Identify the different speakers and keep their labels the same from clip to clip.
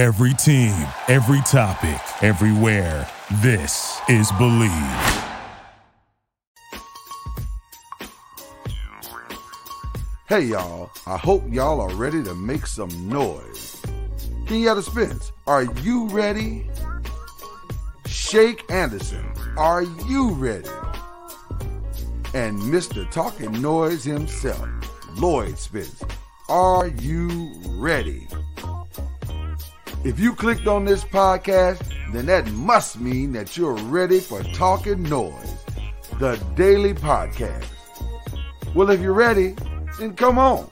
Speaker 1: Every team, every topic, everywhere. This is Believe.
Speaker 2: Hey y'all, I hope y'all are ready to make some noise. Kenyatta Spence, are you ready? Shake Anderson, are you ready? And Mr. Talking Noise himself, Lloyd Spence, are you ready? If you clicked on this podcast, then that must mean that you're ready for Talking Noise, the daily podcast. Well, if you're ready, then come on,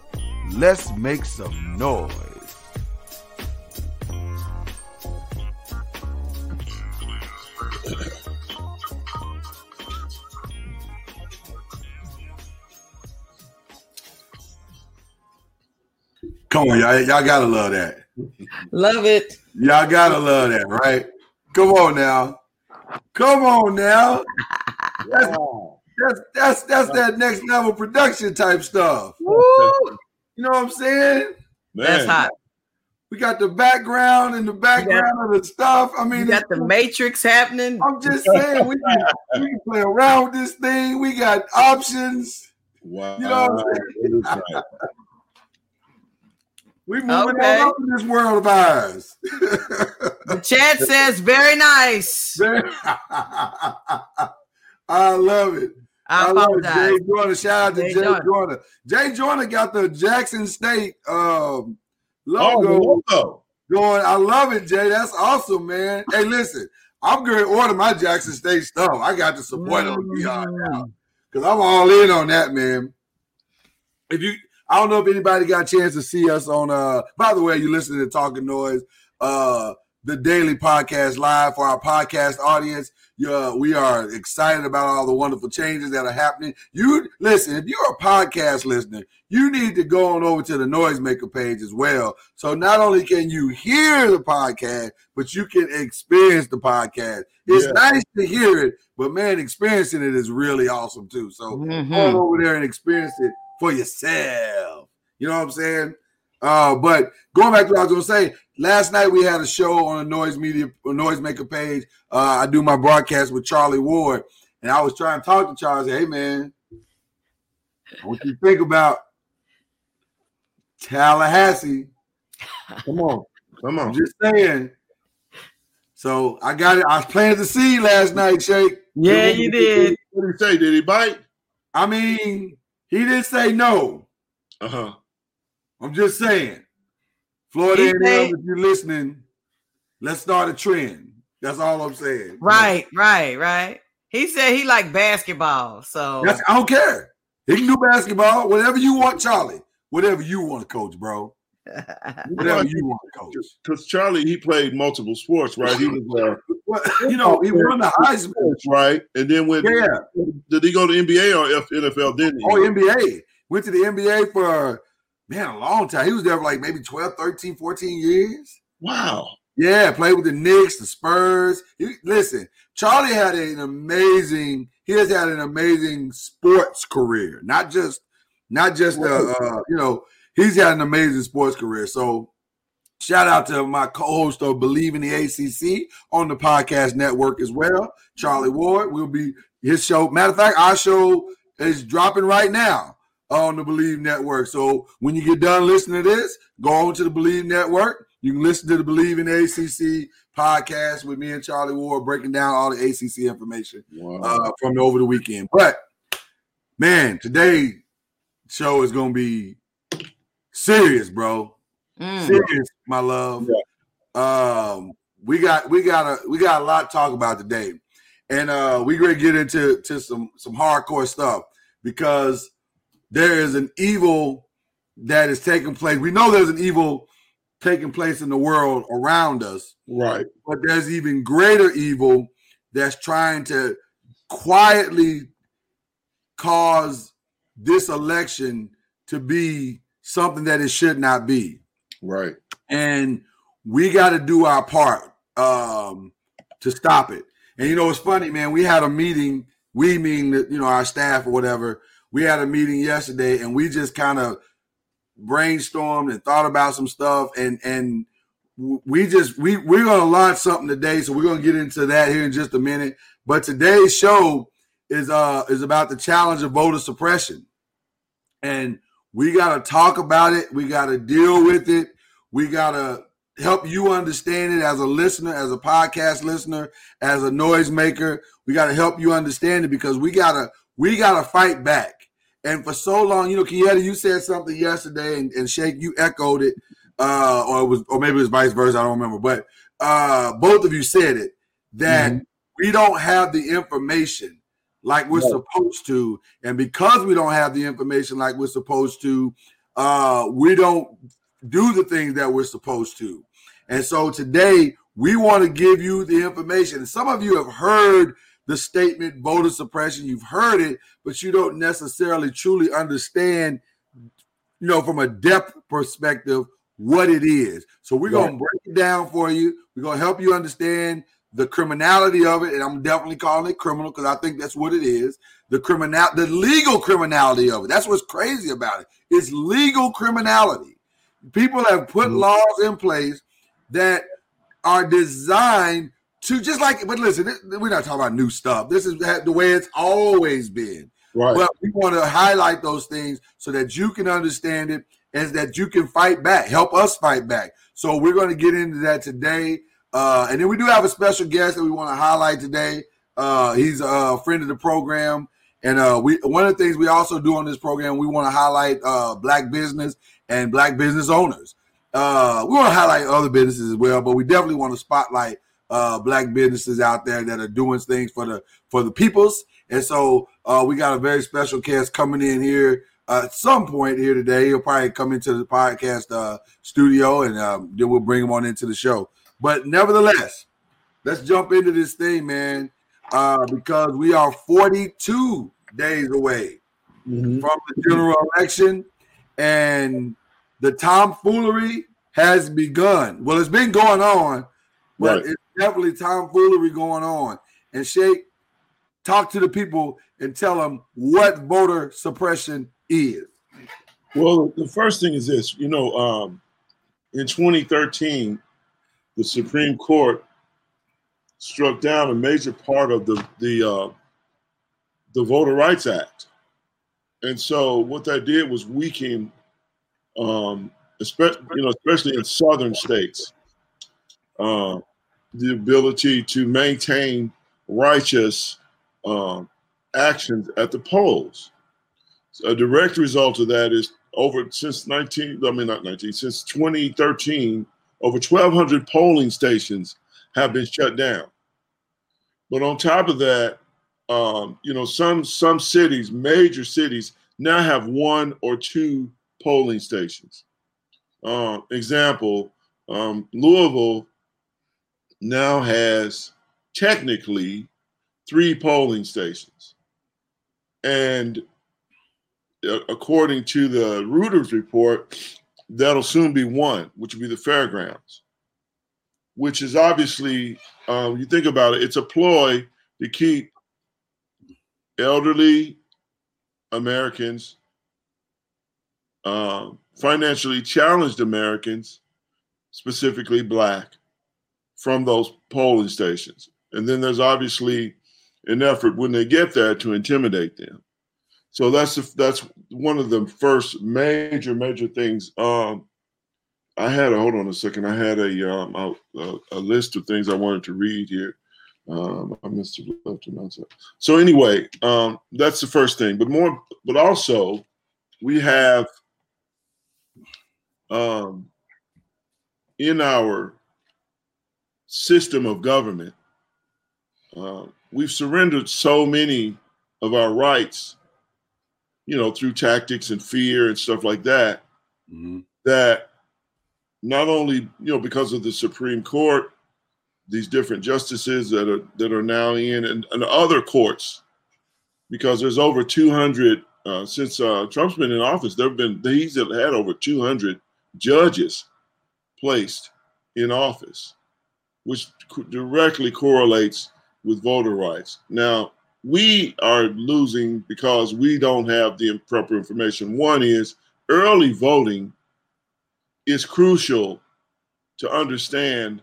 Speaker 2: let's make some noise. Come on, y'all. Y'all gotta love that.
Speaker 3: Love it.
Speaker 2: Y'all gotta love that, right? Come on now. Come on now. That's, that's that's that's that next level production type stuff.
Speaker 3: Woo!
Speaker 2: You know what I'm saying?
Speaker 3: That's hot.
Speaker 2: We got the background and the background of the stuff. I mean,
Speaker 3: You got the Matrix happening.
Speaker 2: I'm just saying we can, we can play around with this thing. We got options.
Speaker 4: Wow.
Speaker 2: You know what I'm
Speaker 4: That is right.
Speaker 2: We moving
Speaker 3: Okay.
Speaker 2: on up in this world of ours.
Speaker 3: The chat says very nice.
Speaker 2: I love it.
Speaker 3: I
Speaker 2: love it.
Speaker 3: apologize.
Speaker 2: Jay Joyner. Shout out to
Speaker 3: Jay
Speaker 2: Jay
Speaker 3: Joyner.
Speaker 2: Joyner. Jay Joyner got the Jackson State um,
Speaker 4: Oh,
Speaker 2: logo
Speaker 4: the logo.
Speaker 2: going. I love it, Jay. That's awesome, man. Hey, listen, I'm going to order my Jackson State stuff. I got to support on VR now
Speaker 3: Mm.
Speaker 2: because I'm all in on that, man. If you, I don't know if anybody got a chance to see us on. uh By the way, you listening to Talking Noise, uh the daily podcast live for our podcast audience. Yeah, we are excited about all the wonderful changes that are happening. You listen, if you're a podcast listener, you need to go on over to the Noisemaker page as well. So not only can you hear the podcast, but you can experience the podcast. It's
Speaker 4: Yeah.
Speaker 2: nice to hear it, but man, experiencing it is really awesome too. So
Speaker 3: Mhm.
Speaker 2: go over there and experience it for yourself. You know what I'm saying? Uh, but going back to what I was gonna say, last night we had a show on a noise media noisemaker page. Uh, I do my broadcast with Charlie Ward, and I was trying to talk to Charlie. Say, hey man, what you think about Tallahassee?
Speaker 4: Come on. Come
Speaker 2: I'm
Speaker 4: on.
Speaker 2: just saying. So I got it. I was planting the seed last night, Shake.
Speaker 3: Yeah, you did.
Speaker 4: What did he say? Did he bite?
Speaker 2: I mean, he didn't say no.
Speaker 4: Uh huh.
Speaker 2: I'm just saying. Florida
Speaker 3: He
Speaker 2: A&M,
Speaker 3: said-
Speaker 2: if you're listening, let's start a trend. That's all I'm saying.
Speaker 3: Right, right, right. He said he liked basketball, so
Speaker 2: That's, I don't care. He can do basketball, whatever you want, Charlie. Whatever you want to coach, bro. Whatever you want coach.
Speaker 4: Because Charlie, he played multiple sports, right? He was
Speaker 2: Well, you know, he won the
Speaker 4: uh,
Speaker 2: Heisman.
Speaker 4: right? And then when
Speaker 2: Yeah.
Speaker 4: did he go to NBA or NFL? Didn't he?
Speaker 2: Oh, NBA. Went to the NBA for, man, a long time. He was there for like maybe 12, 13, 14 years.
Speaker 4: Wow.
Speaker 2: Yeah, played with the Knicks, the Spurs. He, listen, Charlie had an amazing. He has had an amazing sports career, not just, not just uh, uh, you know, he's had an amazing sports career. So, shout out to my co-host of Believe in the ACC on the podcast network as well, Charlie Ward. Will be his show. Matter of fact, our show is dropping right now on the Believe Network. So when you get done listening to this, go on to the Believe Network. You can listen to the Believe in the ACC podcast with me and Charlie Ward breaking down all the ACC information
Speaker 4: Wow.
Speaker 2: uh, from over the weekend. But man, today show is gonna be serious, bro.
Speaker 3: Mm.
Speaker 2: Serious, my love. Um, we got we got a we got a lot to talk about today, and uh, we gonna get into to some some hardcore stuff because there is an evil that is taking place. We know there's an evil taking place in the world around us,
Speaker 4: right.
Speaker 2: but there's even greater evil that's trying to quietly cause this election to be something that it should not be
Speaker 4: Right.
Speaker 2: and we got to do our part um, to stop it. And you know, it's funny, man. We had a meeting. We mean, you know, our staff or whatever. We had a meeting yesterday, and we just kind of brainstormed and thought about some stuff. And and we just we we're gonna launch something today, so we're gonna get into that here in just a minute. But today's show is uh is about the challenge of voter suppression, and we gotta talk about it. We gotta deal with it. We gotta help you understand it as a listener, as a podcast listener, as a noisemaker. We gotta help you understand it because we gotta we gotta fight back. And for so long, you know, Kieta, you said something yesterday, and, and Shake, you echoed it uh, or it was, or maybe it was vice versa. I don't remember, but uh, both of you said it that mm-hmm. we don't have the information like we're supposed to, and because we don't have the information like we're supposed to, uh, we don't do the things that we're supposed to. And so today we want to give you the information. Some of you have heard the statement voter suppression. You've heard it, but you don't necessarily truly understand, you know, from a depth perspective, what it is. So we're going to break it down for you. We're going to help you understand the criminality of it, and I'm definitely calling it criminal because I think that's what it is. The criminal, the legal criminality of it. That's what's crazy about it. It's legal criminality. People have put mm-hmm. laws in place that are designed to just like. But listen, we're not talking about new stuff. This is the way it's always been. Right. But we want to highlight those things so that you can understand it is that you can fight back, help us fight back. So we're going to get into that today. Uh, and then we do have a special guest that we want to highlight today. Uh, he's a friend of the program. And uh, we one of the things we also do on this program, we want to highlight uh, black business and black business owners. Uh, we want to highlight other businesses as well, but we definitely want to spotlight uh, black businesses out there that are doing things for the for the peoples. And so we got a very special guest coming in here uh, at some point here today. He'll probably come into the podcast uh, studio and um, then we'll bring him on into the show. But nevertheless, let's jump into this thing, man, uh, because we are 42 days away mm-hmm. from the general election and the tomfoolery has begun. Well, it's been going on, but right. it's definitely tomfoolery going on. And Shake, talk to the people and tell them what voter suppression is?
Speaker 4: Well, the first thing is this. You know, um, in 2013, the Supreme Court struck down a major part of the the uh, the Voter Rights Act, and so what that did was weaken, um, especially you know, especially in southern states, uh, the ability to maintain righteous uh, actions at the polls. A direct result of that is over since 19, I mean, not 19, since 2013, over 1,200 polling stations have been shut down. But on top of that, um, you know, some some cities, major cities, now have one or two polling stations. Uh, example, um, Louisville now has technically three polling stations, and according to the Reuters report, that'll soon be one, which will be the fairgrounds, which is obviously, um, you think about it, it's a ploy to keep elderly Americans, uh, financially challenged Americans, specifically Black, from those polling stations. And then there's obviously an effort when they get there to intimidate them. So that's that's one of the first major major things. Um, I had a hold on a second. I had a um, a, a, list of things I wanted to read here. Um, I missed have left So anyway, um, that's the first thing. But more, but also, we have um, in our system of government, uh, we've surrendered so many of our rights you know, through tactics and fear and stuff like that, mm-hmm. that not only, you know, because of the Supreme Court, these different justices that are that are now in and, and other courts, because there's over 200 uh, since uh, Trump's been in office. There've been he's had over 200 judges placed in office, which directly correlates with voter rights. Now, we are losing because we don't have the proper information. One is early voting is crucial to understand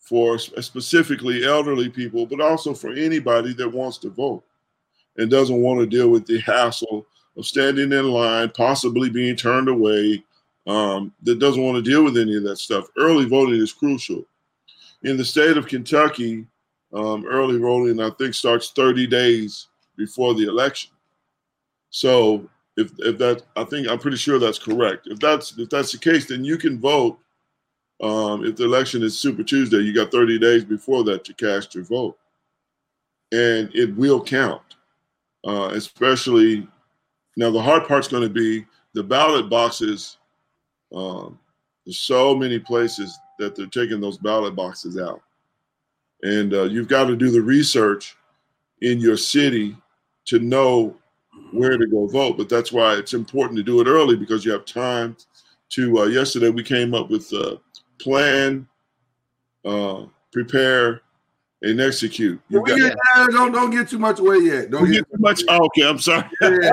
Speaker 4: for specifically elderly people, but also for anybody that wants to vote and doesn't want to deal with the hassle of standing in line, possibly being turned away, um, that doesn't want to deal with any of that stuff. Early voting is crucial. In the state of Kentucky, um, early voting, I think, starts 30 days before the election. So if if that, I think I'm pretty sure that's correct. If that's if that's the case, then you can vote. Um, if the election is Super Tuesday, you got 30 days before that to cast your vote, and it will count. Uh, especially now, the hard part's going to be the ballot boxes. Um, there's so many places that they're taking those ballot boxes out, and uh, you've got to do the research in your city to know where to go vote. But that's why it's important to do it early because you have time to. Uh, yesterday we came up with a plan, uh, prepare, and execute.
Speaker 2: You got, yeah, don't don't get too much away yet. Don't
Speaker 4: get, too much. Oh, okay, I'm sorry. Yeah,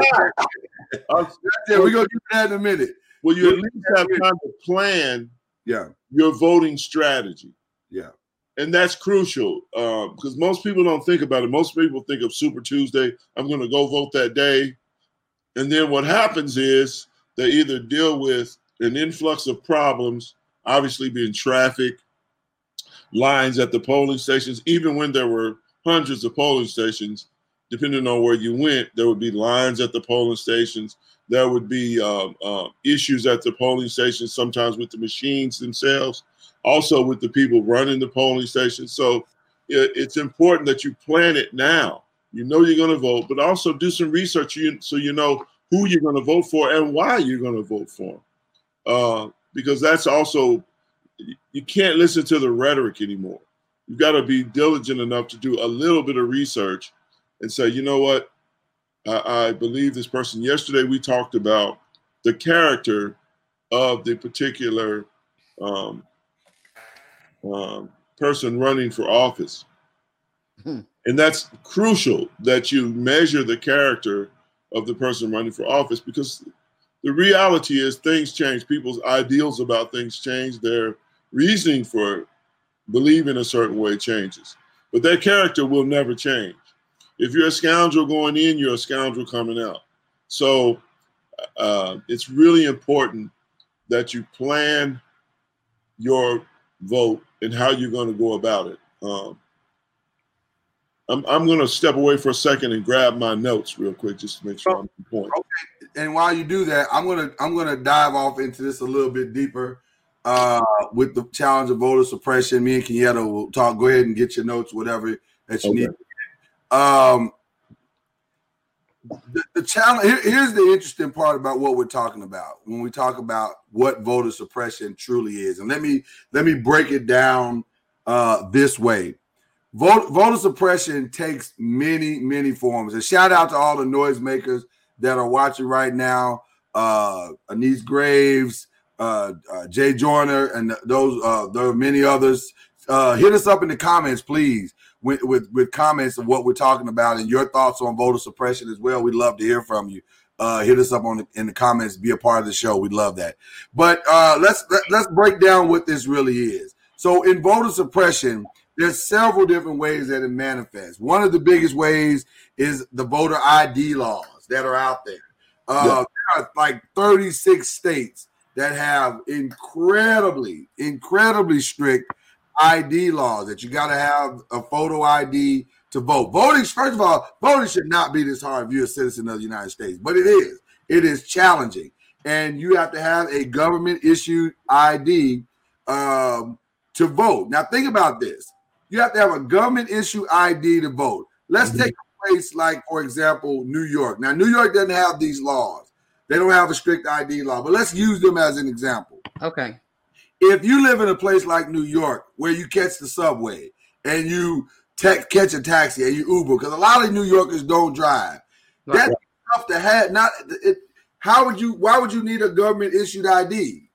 Speaker 2: yeah we're gonna do that in a minute.
Speaker 4: Well, you at least have time to plan.
Speaker 2: Yeah.
Speaker 4: Your voting strategy.
Speaker 2: Yeah
Speaker 4: and that's crucial because um, most people don't think about it. Most people think of Super Tuesday. I'm going to go vote that day, and then what happens is they either deal with an influx of problems, obviously being traffic, lines at the polling stations. Even when there were hundreds of polling stations, depending on where you went, there would be lines at the polling stations. There would be um, uh, issues at the polling stations, sometimes with the machines themselves also with the people running the polling stations. So it's important that you plan it now. You know you're going to vote, but also do some research so you know who you're going to vote for and why you're going to vote for. Uh, because that's also you can't listen to the rhetoric anymore. You've got to be diligent enough to do a little bit of research and say, you know what, I, I believe this person. Yesterday we talked about the character of the particular um, um, person running for office. Hmm. And that's crucial that you measure the character of the person running for office because the reality is things change. People's ideals about things change. Their reasoning for believing a certain way changes. But their character will never change. If you're a scoundrel going in, you're a scoundrel coming out. So uh, it's really important that you plan your vote and how you're going to go about it. Um, I'm, I'm going to step away for a second and grab my notes real quick just to make sure I'm on point.
Speaker 2: Okay. And while you do that, I'm gonna I'm gonna dive off into this a little bit deeper uh, with the challenge of voter suppression. Me and Kenyatta will talk. Go ahead and get your notes, whatever that you okay. need. Um, the, the challenge here, here's the interesting part about what we're talking about when we talk about what voter suppression truly is. And let me let me break it down uh, this way. Vote, voter suppression takes many many forms. And shout out to all the noisemakers that are watching right now uh Anise Graves uh, uh Jay Joyner and those uh there are many others. Uh hit us up in the comments please with, with, with comments of what we're talking about and your thoughts on voter suppression as well. We'd love to hear from you. Uh, hit us up on the, in the comments. Be a part of the show. We'd love that. But uh, let's let, us let us break down what this really is. So in voter suppression, there's several different ways that it manifests. One of the biggest ways is the voter ID laws that are out there. Uh, yeah. There are like 36 states that have incredibly, incredibly strict ID laws that you got to have a photo ID to vote. Voting, first of all, voting should not be this hard if you're a citizen of the United States, but it is. It is challenging. And you have to have a government issued ID um, to vote. Now, think about this you have to have a government issued ID to vote. Let's mm-hmm. take a place like, for example, New York. Now, New York doesn't have these laws, they don't have a strict ID law, but let's use them as an example.
Speaker 3: Okay
Speaker 2: if you live in a place like New York where you catch the subway and you te- catch a taxi and you Uber, because a lot of New Yorkers don't drive, right. that's tough to have. Not it, how would you? Why would you need a government issued ID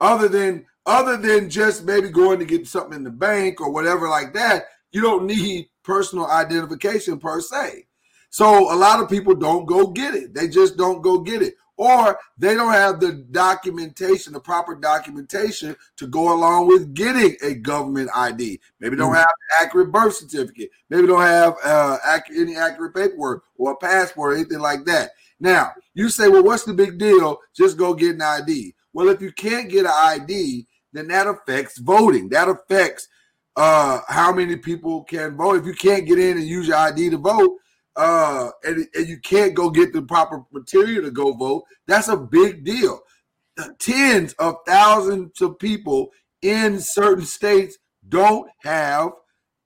Speaker 2: other than other than just maybe going to get something in the bank or whatever like that? You don't need personal identification per se. So a lot of people don't go get it. They just don't go get it. Or they don't have the documentation, the proper documentation to go along with getting a government ID. Maybe don't have an accurate birth certificate. Maybe don't have uh, accurate, any accurate paperwork or a passport or anything like that. Now you say, well, what's the big deal? Just go get an ID. Well, if you can't get an ID, then that affects voting. That affects uh, how many people can vote. If you can't get in and use your ID to vote, uh, and, and you can't go get the proper material to go vote, that's a big deal. Tens of thousands of people in certain states don't have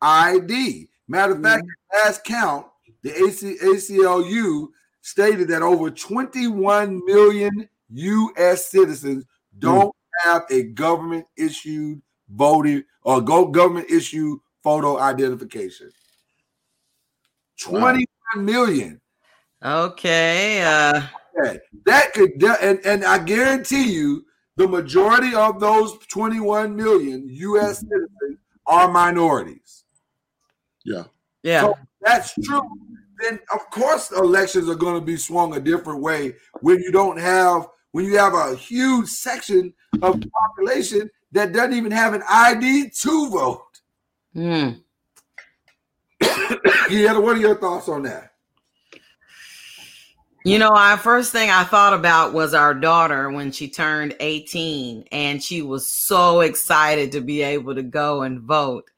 Speaker 2: ID. Matter of fact,
Speaker 3: Mm-hmm.
Speaker 2: last count, the AC, ACLU stated that over 21 million U.S. citizens don't have a government issued voting or go government issued photo identification. 21 million.
Speaker 3: Okay. Uh,
Speaker 2: That could and, and I guarantee you the majority of those 21 million US citizens are minorities.
Speaker 4: Yeah.
Speaker 3: yeah.
Speaker 2: So that's true. Then of course elections are going to be swung a different way when you don't have when you have a huge section of the population that doesn't even have an ID to vote.
Speaker 3: Hmm.
Speaker 2: Yeah, what are your thoughts on that?
Speaker 3: You know, our first thing I thought about was our daughter when she turned 18 and she was so excited to be able to go and vote.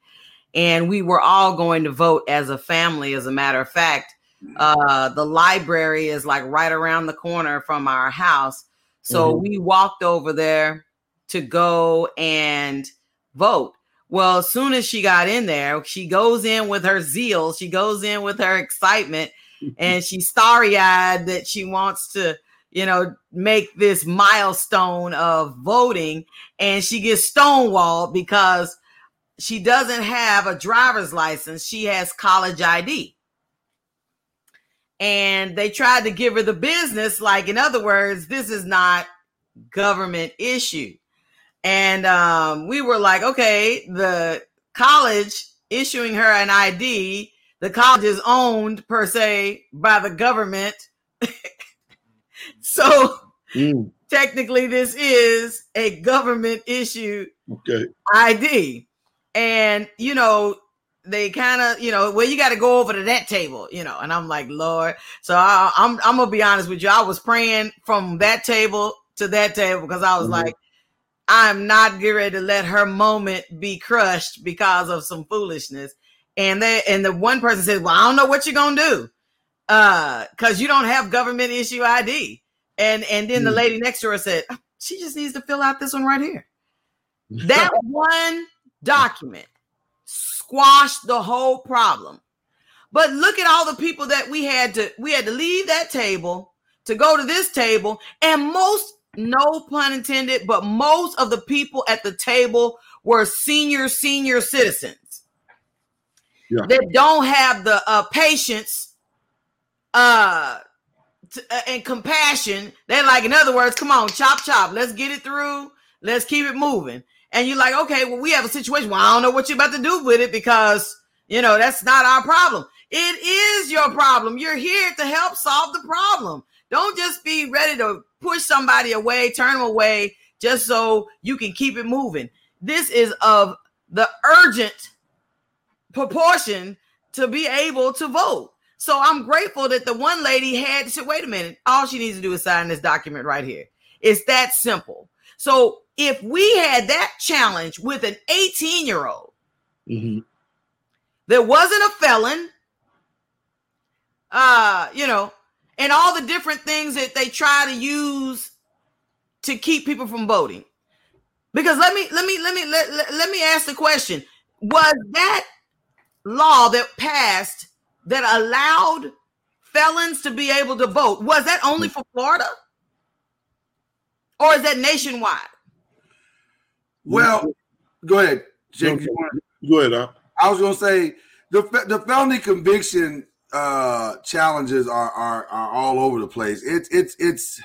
Speaker 3: And we were all going to vote as a family. As a matter of fact, uh, the library is like right around the corner from our house. So
Speaker 4: Mhm.
Speaker 3: we walked over there to go and vote. Well, as soon as she got in there, she goes in with her zeal, she goes in with her excitement, and she's starry eyed that she wants to, you know, make this milestone of voting. And she gets stonewalled because she doesn't have a driver's license, she has college ID. And they tried to give her the business, like, in other words, this is not government issue. And um, we were like, okay, the college issuing her an ID, the college is owned per se by the government. so
Speaker 4: Mm,
Speaker 3: technically, this is a government issued
Speaker 4: okay.
Speaker 3: ID. And, you know, they kind of, you know, well, you got to go over to that table, you know. And I'm like, Lord. So I, I'm, I'm going to be honest with you. I was praying from that table to that table because I was
Speaker 4: Mhm.
Speaker 3: like, I'm not getting ready to let her moment be crushed because of some foolishness. And they, and the one person said, well, I don't know what you're going to do. Uh, cause you don't have government issue ID. And, and then the
Speaker 4: Mm.
Speaker 3: lady next to her said, she just needs to fill out this one right here. That one document squashed the whole problem. But look at all the people that we had to we had to leave that table to go to this table and most no pun intended, but most of the people at the table were senior senior citizens.
Speaker 4: Yeah.
Speaker 3: That don't have the uh, patience uh t- uh, and compassion. They're like in other words, come on, chop chop, let's get it through. Let's keep it moving and you're like, okay, well, we have a situation. Well, I don't know what you're about to do with it because you know that's not our problem. It is your problem. You're here to help solve the problem. Don't just be ready to push somebody away, turn them away, just so you can keep it moving. This is of the urgent proportion to be able to vote. So I'm grateful that the one lady had to say, wait a minute, all she needs to do is sign this document right here. It's that simple. So if we had that challenge with an 18 year old
Speaker 4: Mhm.
Speaker 3: that wasn't a felon, uh, you know, and all the different things that they try to use to keep people from voting. Because let me let me let me let, let, let me ask the question. Was that law that passed that allowed felons to be able to vote, was that only for Florida? Or is that nationwide?
Speaker 2: Well, go ahead, Shake.
Speaker 4: Go ahead. Huh?
Speaker 2: I was going to say the the felony conviction uh, challenges are, are are all over the place. It's it's it's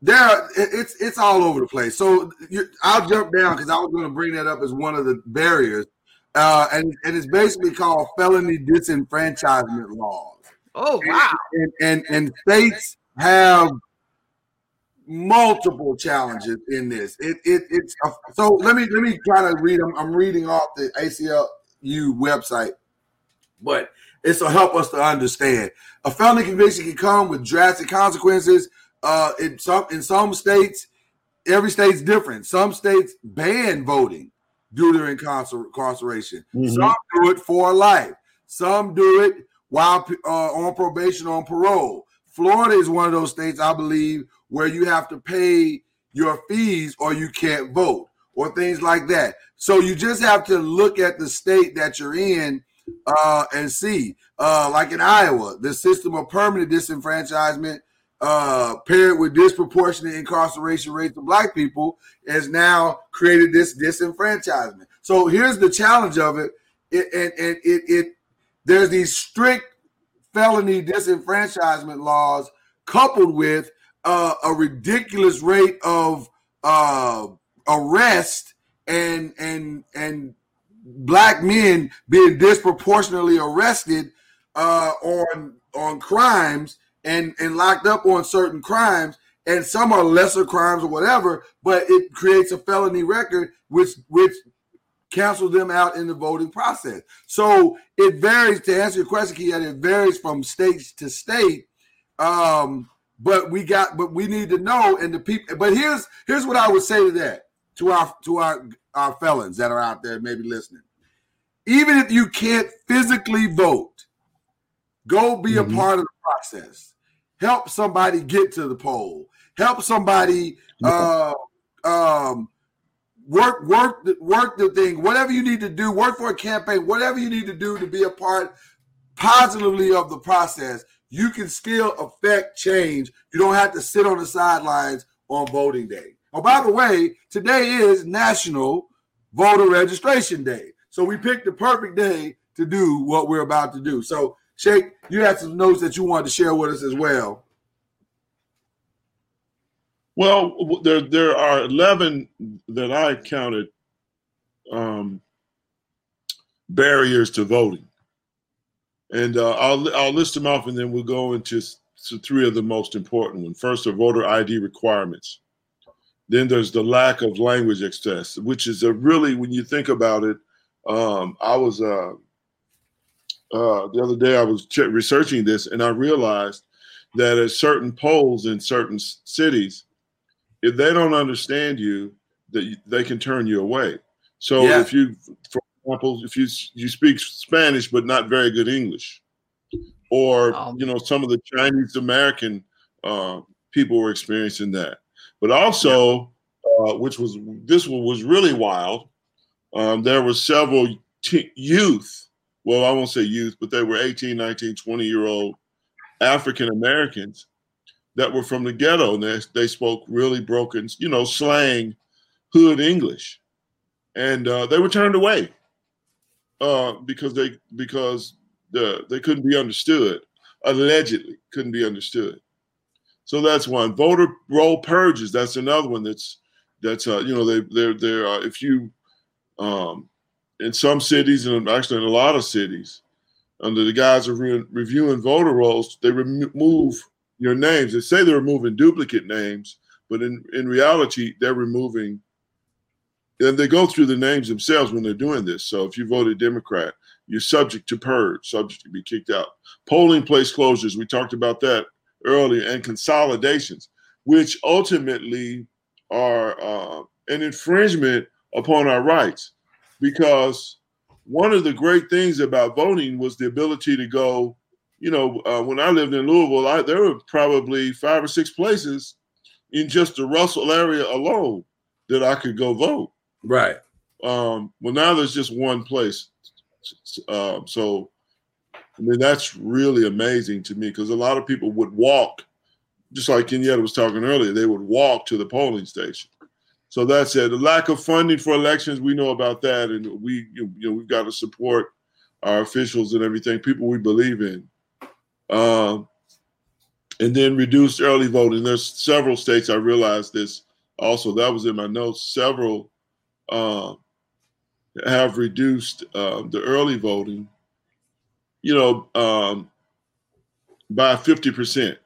Speaker 2: there. It's it's all over the place. So you, I'll jump down because I was going to bring that up as one of the barriers, uh, and and it's basically called felony disenfranchisement laws.
Speaker 3: Oh wow.
Speaker 2: And and, and states have multiple challenges in this. It, it it's so let me let me try to read. I'm, I'm reading off the ACLU website, but it's to help us to understand. A felony conviction can come with drastic consequences. Uh, in some in some states, every state's different. Some states ban voting due to incarceration. Mm-hmm. Some do it for life. Some do it while uh, on probation on parole. Florida is one of those states, I believe, where you have to pay your fees or you can't vote or things like that. So you just have to look at the state that you're in uh, and see. Uh, like in Iowa, the system of permanent disenfranchisement uh, paired with disproportionate incarceration rates of black people has now created this disenfranchisement. So here's the challenge of it. It and, and it, it there's these strict felony disenfranchisement laws coupled with uh, a ridiculous rate of uh, arrest and and and black men being disproportionately arrested uh, on on crimes and and locked up on certain crimes and some are lesser crimes or whatever but it creates a felony record which which cancels them out in the voting process. So it varies to answer your question Keith, it varies from state to state um, but we got but we need to know and the people but here's here's what i would say to that to our to our our felons that are out there maybe listening even if you can't physically vote go be mm-hmm. a part of the process help somebody get to the poll help somebody uh um work work work the thing whatever you need to do work for a campaign whatever you need to do to be a part positively of the process you can still affect change. You don't have to sit on the sidelines on voting day. Oh, by the way, today is National Voter Registration Day. So we picked the perfect day to do what we're about to do. So, Shake, you had some notes that you wanted to share with us as well.
Speaker 4: Well, there there are eleven that I counted um, barriers to voting. And uh, I'll I'll list them off, and then we'll go into three of the most important ones. First, are voter ID requirements. Then there's the lack of language access, which is a really, when you think about it, um, I was uh, uh, the other day I was researching this, and I realized that at certain polls in certain cities, if they don't understand you, that they can turn you away. So yeah. if you, for example, if you you speak Spanish but not very good English, or um, you know some of the Chinese American uh, people were experiencing that, but also, yeah. uh, which was this one was really wild. Um, there were several t- youth, well, I won't say youth, but they were 18, 19, 20 year old African Americans that were from the ghetto and they, they spoke really broken, you know, slang, hood English. And uh, they were turned away uh, because they because the they couldn't be understood. Allegedly, couldn't be understood. So that's one. Voter roll purges. That's another one. That's that's uh, you know they they're they're uh, if you um, in some cities and actually in a lot of cities under the guise of re- reviewing voter rolls, they remove your names. They say they're removing duplicate names, but in in reality, they're removing and they go through the names themselves when they're doing this. So if you voted Democrat, you're subject to purge, subject to be kicked out. Polling place closures, we talked about that earlier, and consolidations, which ultimately are uh, an infringement upon our rights. Because one of the great things about voting was the ability to go, you know, uh, when I lived in Louisville, I, there were probably five or six places in just the Russell area alone that I could go vote.
Speaker 2: Right.
Speaker 4: Um, well, now there's just one place. Um, so, I mean, that's really amazing to me because a lot of people would walk, just like Kenyatta was talking earlier, they would walk to the polling station. So that's it. The lack of funding for elections, we know about that, and we, you know, we've got to support our officials and everything, people we believe in. Um, and then reduced early voting. There's several states I realized this also. That was in my notes. Several uh, have reduced uh, the early voting, you know, um, by 50%.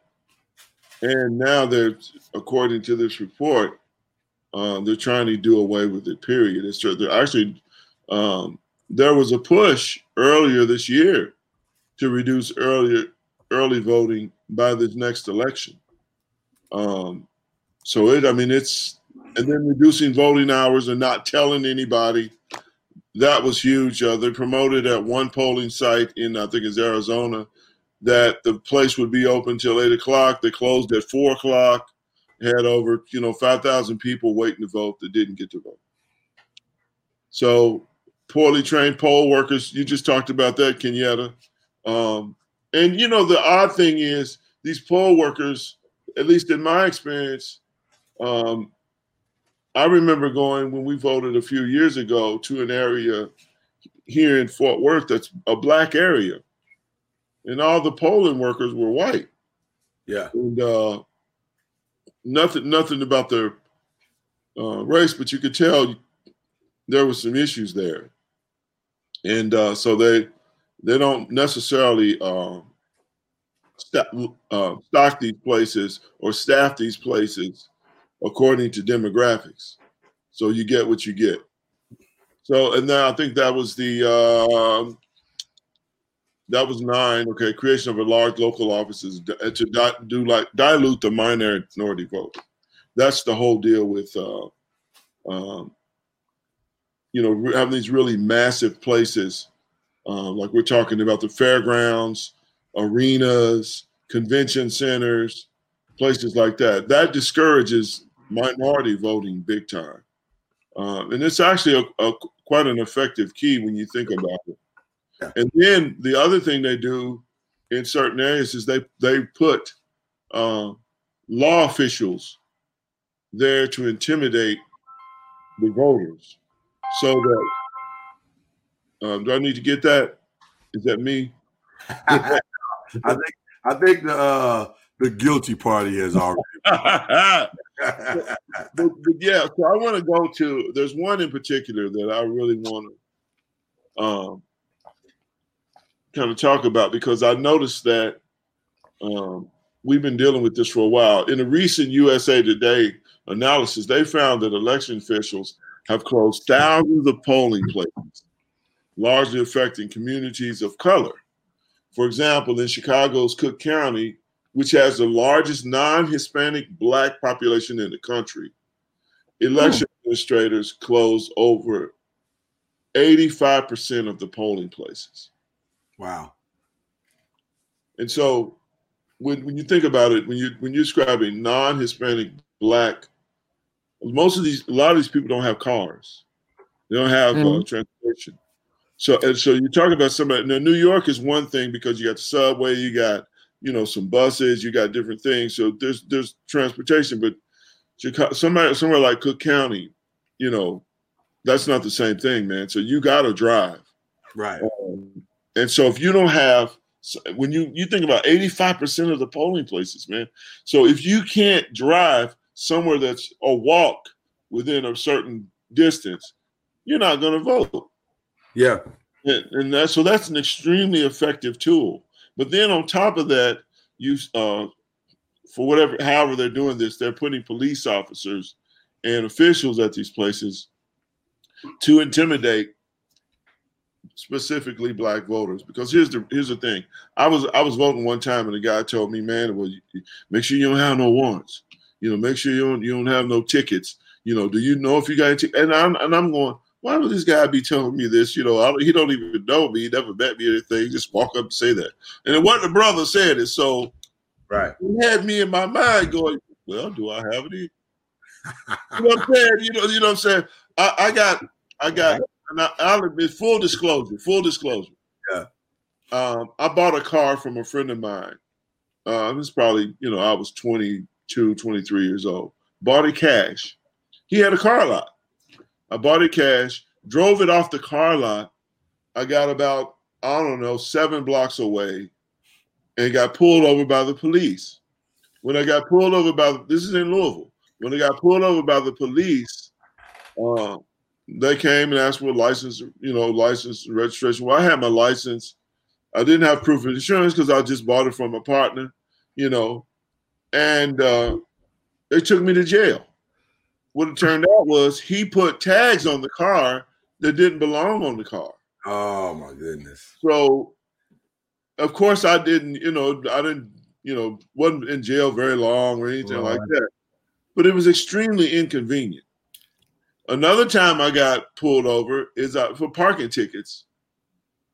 Speaker 4: and now they're, according to this report, uh, they're trying to do away with it. Period. They're actually um, there was a push earlier this year to reduce earlier early voting by this next election. Um, so it, I mean, it's and then reducing voting hours and not telling anybody. That was huge. Uh, they promoted at one polling site in I think it's Arizona that the place would be open till eight o'clock. They closed at four o'clock. Had over you know five thousand people waiting to vote that didn't get to vote. So poorly trained poll workers. You just talked about that, Kenyatta. Um, and you know the odd thing is these poll workers, at least in my experience, um, I remember going when we voted a few years ago to an area here in Fort Worth that's a black area, and all the polling workers were white.
Speaker 2: Yeah,
Speaker 4: and uh, nothing, nothing about their uh, race, but you could tell there was some issues there, and uh, so they they don't necessarily uh, st- uh, stock these places or staff these places according to demographics. So you get what you get. So and then I think that was the uh, that was nine. Okay, creation of a large local offices to do like dilute the minority vote. That's the whole deal with uh, um, you know having these really massive places uh, like we're talking about the fairgrounds, arenas, convention centers, places like that. That discourages minority voting big time. Uh, and it's actually a, a, quite an effective key when you think about it. Yeah. And then the other thing they do in certain areas is they they put uh, law officials there to intimidate the voters, so that um, do I need to get that? Is that me?
Speaker 2: I think I think the uh, the guilty party has already.
Speaker 4: but, but, yeah, so I want to go to. There's one in particular that I really want to um, kind of talk about because I noticed that um, we've been dealing with this for a while. In a recent USA Today analysis, they found that election officials have closed thousands of polling places largely affecting communities of color. For example, in Chicago's Cook County, which has the largest non Hispanic Black population in the country, election hmm. administrators closed over 85% of the polling places.
Speaker 2: Wow.
Speaker 4: And so when, when you think about it, when you when you're describing non-Hispanic black, most of these a lot of these people don't have cars. They don't have mm-hmm. uh, transportation. So and so you talk about somebody now New York is one thing because you got the subway, you got you know some buses, you got different things. So there's there's transportation, but Chicago, somebody somewhere like Cook County, you know, that's not the same thing, man. So you got to drive,
Speaker 2: right?
Speaker 4: Um, and so if you don't have when you you think about 85% of the polling places, man. So if you can't drive somewhere that's a walk within a certain distance, you're not going to vote.
Speaker 2: Yeah.
Speaker 4: And, and that, so that's an extremely effective tool. But then on top of that, you uh, for whatever, however they're doing this, they're putting police officers and officials at these places to intimidate specifically black voters. Because here's the here's the thing: I was I was voting one time, and the guy told me, "Man, well, make sure you don't have no warrants. You know, make sure you don't you don't have no tickets. You know, do you know if you got a ticket?" And I'm and I'm going, why would this guy be telling me this? You know, I, he don't even know me. He never met me or anything. Just walk up and say that. And then what the brother said is so.
Speaker 2: Right.
Speaker 4: He had me in my mind going, well, do I have any? you know what I'm saying? You know, you know what I'm saying? I, I got, I got, and I, I'll admit, full disclosure, full disclosure.
Speaker 2: Yeah.
Speaker 4: Um, I bought a car from a friend of mine. Uh, this probably, you know, I was 22, 23 years old. Bought it cash. He had a car lot. I bought it cash, drove it off the car lot. I got about, I don't know, seven blocks away and got pulled over by the police. When I got pulled over by, this is in Louisville. When I got pulled over by the police, uh, they came and asked for license, you know, license registration. Well, I had my license. I didn't have proof of insurance because I just bought it from a partner, you know. and uh, they took me to jail. What it turned out was he put tags on the car that didn't belong on the car.
Speaker 2: Oh my goodness.
Speaker 4: So, of course, I didn't. You know, I didn't. You know, wasn't in jail very long or anything like that. But it was extremely inconvenient. Another time I got pulled over is uh, for parking tickets.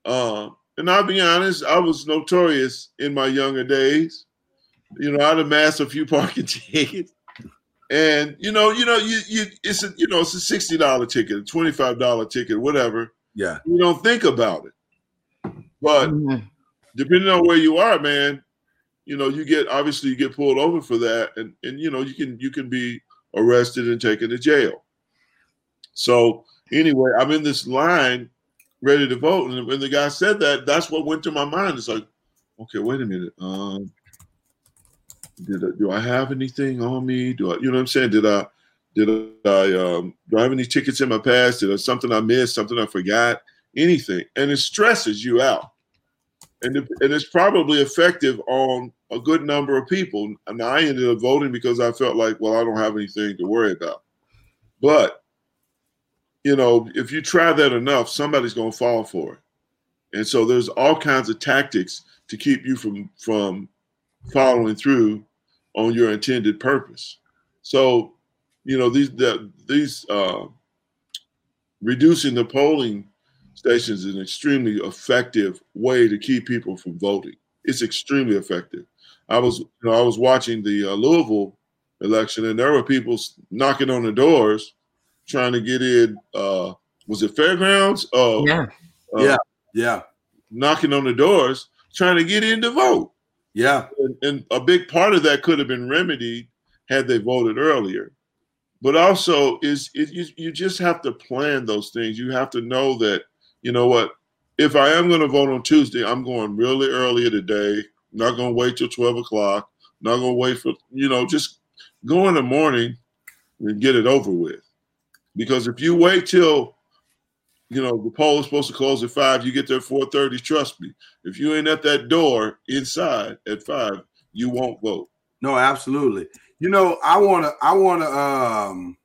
Speaker 4: Um, and I'll be honest, I was notorious in my younger days. You know, I'd amassed a few parking tickets. And you know, you know, you you it's a you know, it's a sixty dollar ticket, a twenty five dollar ticket, whatever.
Speaker 2: Yeah.
Speaker 4: You don't think about it, but
Speaker 3: Mhm.
Speaker 4: depending on where you are, man, you know, you get obviously you get pulled over for that, and and you know, you can you can be arrested and taken to jail. So anyway, I'm in this line ready to vote, and when the guy said that, that's what went to my mind. It's like, okay, wait a minute. Um, did I, do I have anything on me? Do I, you know what I'm saying? Did I, did I, um, do I have any tickets in my past? Did I something I missed? Something I forgot? Anything? And it stresses you out, and it, and it's probably effective on a good number of people. And I ended up voting because I felt like, well, I don't have anything to worry about. But you know, if you try that enough, somebody's going to fall for it. And so there's all kinds of tactics to keep you from from following through on your intended purpose. So, you know, these the, these uh, reducing the polling stations is an extremely effective way to keep people from voting. It's extremely effective. I was, you know, I was watching the uh, Louisville election, and there were people knocking on the doors trying to get in. Uh, was it fairgrounds? Uh,
Speaker 3: Yeah.
Speaker 4: uh,
Speaker 2: Yeah. Yeah.
Speaker 4: knocking on the doors trying to get in to vote.
Speaker 2: Yeah.
Speaker 4: And, and a big part of that could have been remedied had they voted earlier. But also, is it, you, you just have to plan those things. You have to know that, you know what, if I am going to vote on Tuesday, I'm going really earlier today. Not going to wait till 12 o'clock. Not going to wait for, you know, just go in the morning and get it over with. Because if you wait till, you know, the poll is supposed to close at five, you get there at 4:30. Trust me, if you ain't at that door inside at five, you won't vote.
Speaker 2: No, absolutely. You know, I want to, I want to, um,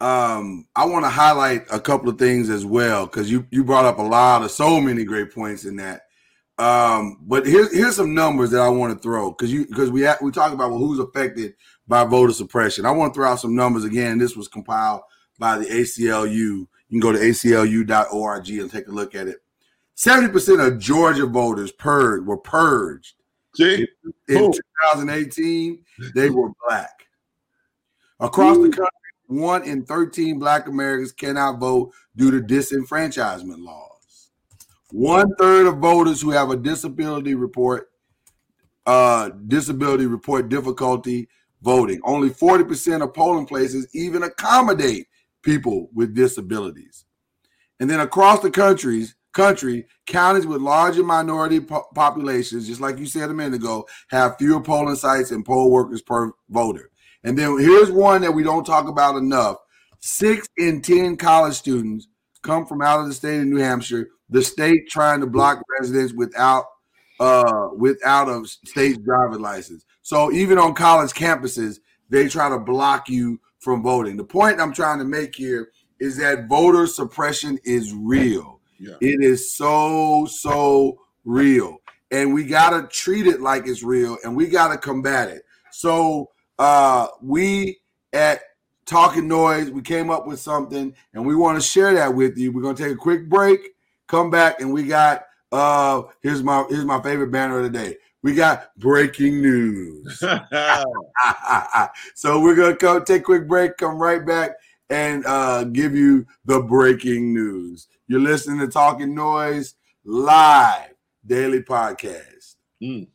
Speaker 2: um, I want to highlight a couple of things as well because you you brought up a lot of so many great points in that. Um, but here's here's some numbers that I want to throw because you because we ha- we talk about well who's affected by voter suppression. I want to throw out some numbers again. This was compiled by the ACLU. You can go to aclu.org and take a look at it. Seventy percent of Georgia voters purged were purged
Speaker 4: See,
Speaker 2: in
Speaker 4: Cool.
Speaker 2: 2018, they were black. Across the country, one in 13 black Americans cannot vote due to disenfranchisement laws. One third of voters who have a disability report, uh, disability report difficulty voting. Only 40% of polling places even accommodate people with disabilities. And then across the countries, country, counties with larger minority po- populations, just like you said a minute ago, have fewer polling sites and poll workers per voter. And then here's one that we don't talk about enough. Six in 10 college students come from out of the state of New Hampshire, the state trying to block residents without uh without a state driver's license. So even on college campuses, they try to block you from voting. The point I'm trying to make here is that voter suppression is real.
Speaker 4: Yeah.
Speaker 2: It is so, so real. And we got to treat it like it's real and we got to combat it. So, uh, we at Talking Noise, we came up with something and we want to share that with you. We're going to take a quick break, come back, and we got uh here's my here's my favorite banner of the day. We got breaking news. so we're gonna come take a quick break, come right back, and uh, give you the breaking news. You're listening to Talking Noise live daily podcast.
Speaker 4: Mm.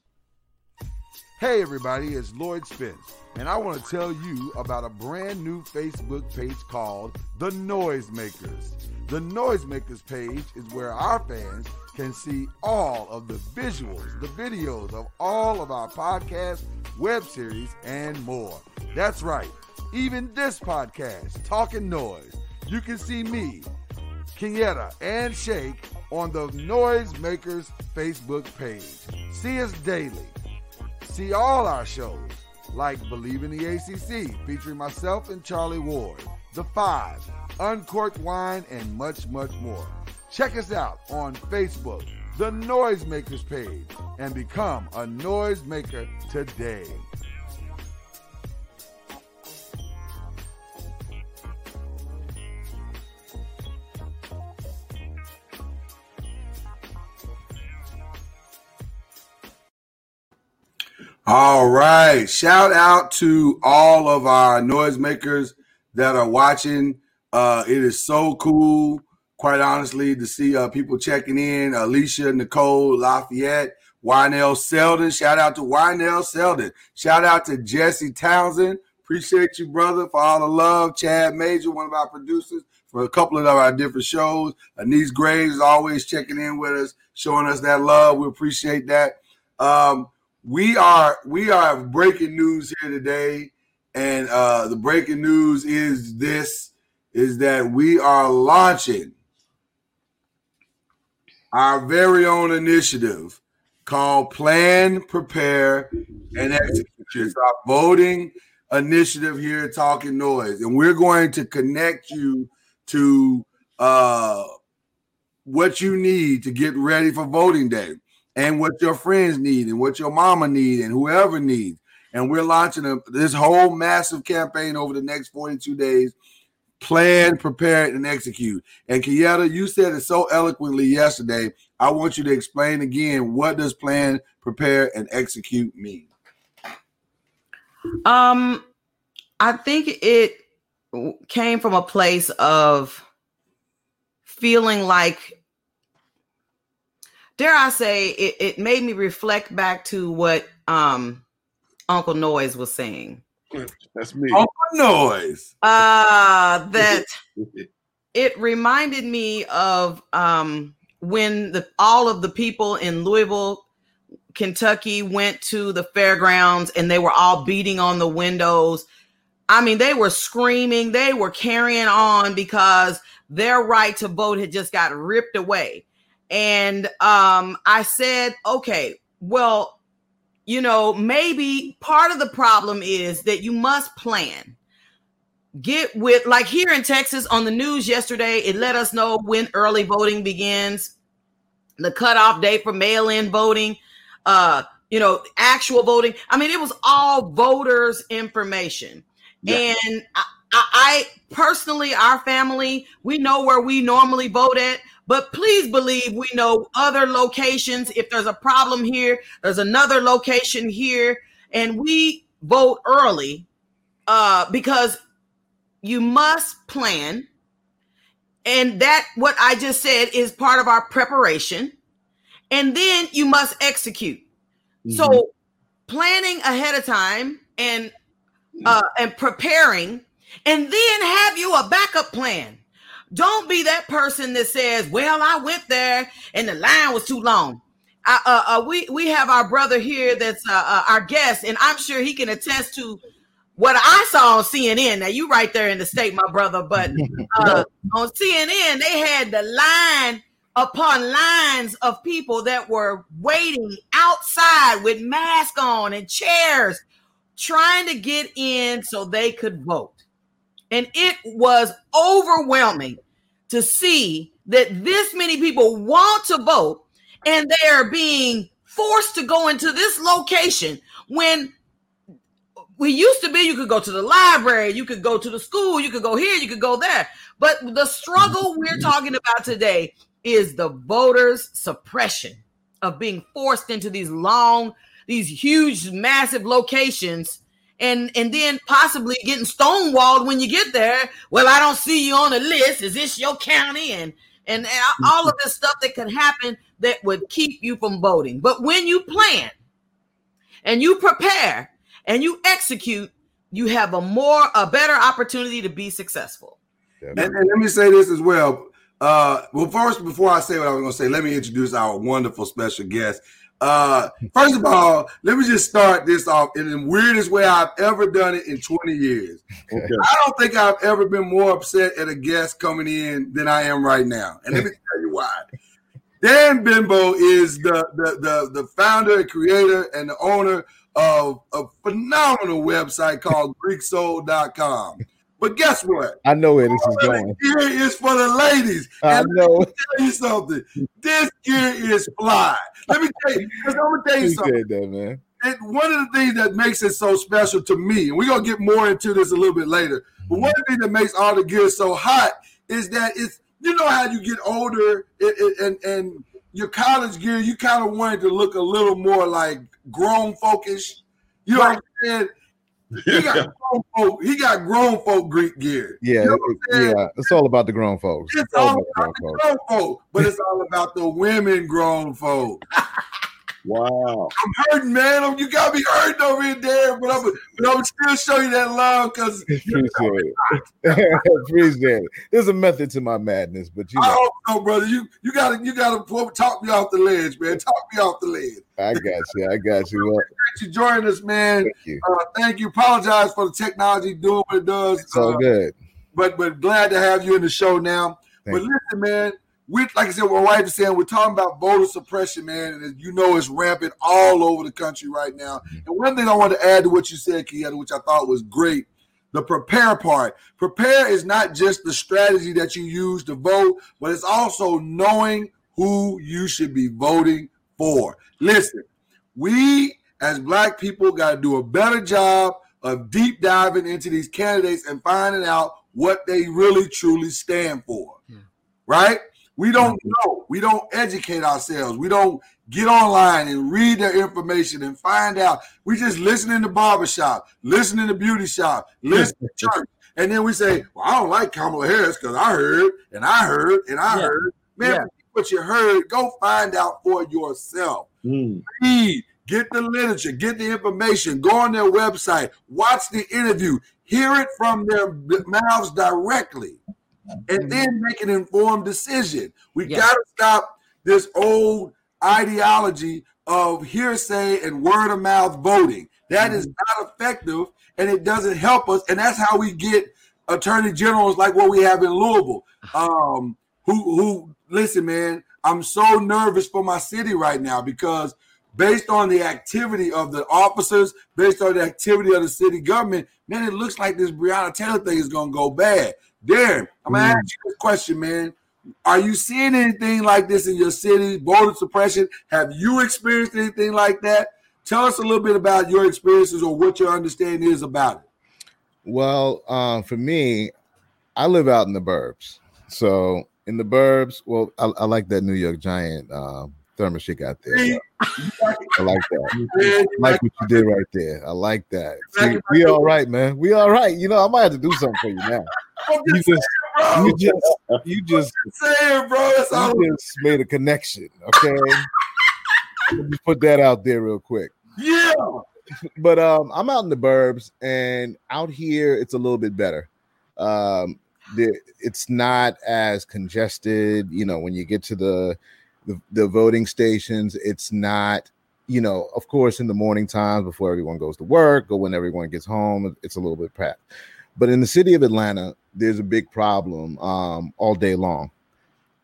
Speaker 5: Hey everybody, it's Lloyd Spence, and I want to tell you about a brand new Facebook page called The Noisemakers. The Noisemakers page is where our fans can see all of the visuals, the videos of all of our podcasts, web series, and more. That's right, even this podcast, Talking Noise. You can see me, Kenyatta, and Shake on the Noisemakers Facebook page. See us daily. See all our shows, like Believe in the ACC, featuring myself and Charlie Ward, The Five, Uncorked Wine, and much, much more. Check us out on Facebook, The Noisemakers page, and become a noisemaker today.
Speaker 2: All right. Shout out to all of our noisemakers that are watching. Uh, it is so cool, quite honestly, to see uh, people checking in. Alicia, Nicole, Lafayette, Wynell Selden. Shout out to Wynell Selden. Shout out to Jesse Townsend. Appreciate you, brother, for all the love. Chad Major, one of our producers, for a couple of our different shows. Anise Graves is always checking in with us, showing us that love. We appreciate that. Um, we are we are breaking news here today, and uh, the breaking news is this: is that we are launching our very own initiative called Plan, Prepare, and Execute. It's our voting initiative here Talking Noise, and we're going to connect you to uh, what you need to get ready for voting day and what your friends need and what your mama need and whoever needs. And we're launching a, this whole massive campaign over the next 42 days. Plan, prepare, and execute. And Kieta, you said it so eloquently yesterday. I want you to explain again what does plan, prepare, and execute mean?
Speaker 3: Um, I think it came from a place of feeling like dare I say, it, it made me reflect back to what um Uncle Noise was saying.
Speaker 4: That's me.
Speaker 2: Uncle Noise.
Speaker 3: Uh that it reminded me of um when the all of the people in Louisville, Kentucky went to the fairgrounds and they were all beating on the windows. I mean, they were screaming, they were carrying on because their right to vote had just got ripped away. And um, I said, okay, well, you know, maybe part of the problem is that you must plan. Get with, like here in Texas on the news yesterday, it let us know when early voting begins, the cutoff date for mail in voting, uh, you know, actual voting. I mean, it was all voters' information. Yeah. And I, I, personally, our family, we know where we normally vote at. But please believe we know other locations. If there's a problem here, there's another location here, and we vote early uh, because you must plan. And that, what I just said, is part of our preparation. And then you must execute. Mm-hmm. So, planning ahead of time and uh, and preparing, and then have you a backup plan. Don't be that person that says, "Well, I went there and the line was too long." Uh, uh, uh, we we have our brother here that's uh, uh, our guest, and I'm sure he can attest to what I saw on CNN. Now you right there in the state, my brother, but uh, on CNN they had the line upon lines of people that were waiting outside with masks on and chairs, trying to get in so they could vote. And it was overwhelming to see that this many people want to vote and they are being forced to go into this location when we used to be you could go to the library, you could go to the school, you could go here, you could go there. But the struggle we're talking about today is the voters' suppression of being forced into these long, these huge, massive locations and and then possibly getting stonewalled when you get there. Well, I don't see you on the list. Is this your county? And and all of this stuff that could happen that would keep you from voting. But when you plan and you prepare and you execute, you have a more a better opportunity to be successful.
Speaker 2: And, and let me say this as well. Uh, well, first, before I say what I was going to say, let me introduce our wonderful special guest. Uh, first of all, let me just start this off in the weirdest way I've ever done it in 20 years. Okay. I don't think I've ever been more upset at a guest coming in than I am right now. And let me tell you why. Dan Bimbo is the, the, the, the founder, creator, and the owner of a phenomenal website called GreekSoul.com. But guess what?
Speaker 6: I know where this is going.
Speaker 2: the gear is for the ladies.
Speaker 6: I
Speaker 2: And
Speaker 6: know.
Speaker 2: let me tell you something. This gear is fly. Let me tell you. 'cause I'm gonna tell you something.
Speaker 6: Appreciate that, man.
Speaker 2: It, one of the things that makes it so special to me, and we're gonna get more into this a little bit later. But one of the things that makes all the gear so hot is that it's you know how you get older it, it, and and your college gear, you kind of wanted to look a little more like grown folkish. You know what I'm saying? He got grown folk. He got grown folk Greek gear.
Speaker 6: Yeah,
Speaker 2: You know what
Speaker 6: it-
Speaker 2: I'm saying?
Speaker 6: yeah. It's all about the grown folks.
Speaker 2: It's
Speaker 6: all
Speaker 2: all
Speaker 6: about
Speaker 2: about
Speaker 6: the grown
Speaker 2: grown folk, but it's all about the women grown folk.
Speaker 4: Wow.
Speaker 2: I'm hurting, man. You got me hurting over here, Darren, but I'm, but I'm still show you that love because
Speaker 6: Appreciate it. Appreciate it. There's a method to my madness, but you
Speaker 2: I
Speaker 6: know,
Speaker 2: hope so, brother. You you gotta you gotta pull, talk me off the ledge, man. Talk me off the ledge.
Speaker 6: I got you. I got you. Well,
Speaker 2: Thanks for joining us, man.
Speaker 6: thank you.
Speaker 2: Uh, thank you. Apologize for the technology doing what it does.
Speaker 6: It's all
Speaker 2: uh,
Speaker 6: good.
Speaker 2: but but glad to have you in the show now.
Speaker 6: Thank
Speaker 2: but
Speaker 6: you.
Speaker 2: listen, man, we like I said, what my wife is saying, we're talking about voter suppression, man, and you know it's rampant all over the country right now.
Speaker 6: Mm-hmm.
Speaker 2: And one thing I want to add to what you said, Kiana, which I thought was great, the prepare part. Prepare is not just the strategy that you use to vote, but it's also knowing who you should be voting for. Listen, we as black people got to do a better job of deep diving into these candidates and finding out what they really truly stand for. Right? We don't know. We don't educate ourselves. We don't get online and read their information and find out. We just listen in the barbershop, listen in the beauty shop, listen to church. And then we say, Well, I don't like Kamala Harris because I heard and I heard and I
Speaker 3: Yeah.
Speaker 2: heard. Man,
Speaker 3: Yeah.
Speaker 2: what you heard, go find out for yourself
Speaker 4: Mm.
Speaker 2: read, get the literature, get the information, go on their website, watch the interview, hear it from their mouths directly, and then make an informed decision. We
Speaker 3: Yeah.
Speaker 2: got to stop this old ideology of hearsay and word of mouth voting. That is not effective and it doesn't help us. And that's how we get attorney generals like what we have in Louisville. Um, who who listen, man, I'm so nervous for my city right now because based on the activity of the officers, based on the activity of the city government, man, it looks like this Breonna Taylor thing is gonna go bad. Darren, I'm gonna ask you this question, man. Are you seeing anything like this in your city? Voter suppression? Have you experienced anything like that? Tell us a little bit about your experiences or what your understanding is about it.
Speaker 6: Well, um, for me, I live out in the burbs. So in the burbs, well, I, I like that New York Giant um, thermos you got there.
Speaker 2: See?
Speaker 6: I like that. I like what you did right there. I like that. See, we all right, man. We all right. You know, I might have to do something for you now. You
Speaker 2: just
Speaker 6: you just, you just,
Speaker 2: saying, bro.
Speaker 6: You just made a connection. Okay. Let me put that out there real quick.
Speaker 2: Yeah.
Speaker 6: but um i'm out in the burbs and out here it's a little bit better um the, it's not as congested you know when you get to the, the the voting stations. It's not you know of course in the morning times before everyone goes to work or when everyone gets home it's a little bit packed. But in the city of atlanta there's a big problem um all day long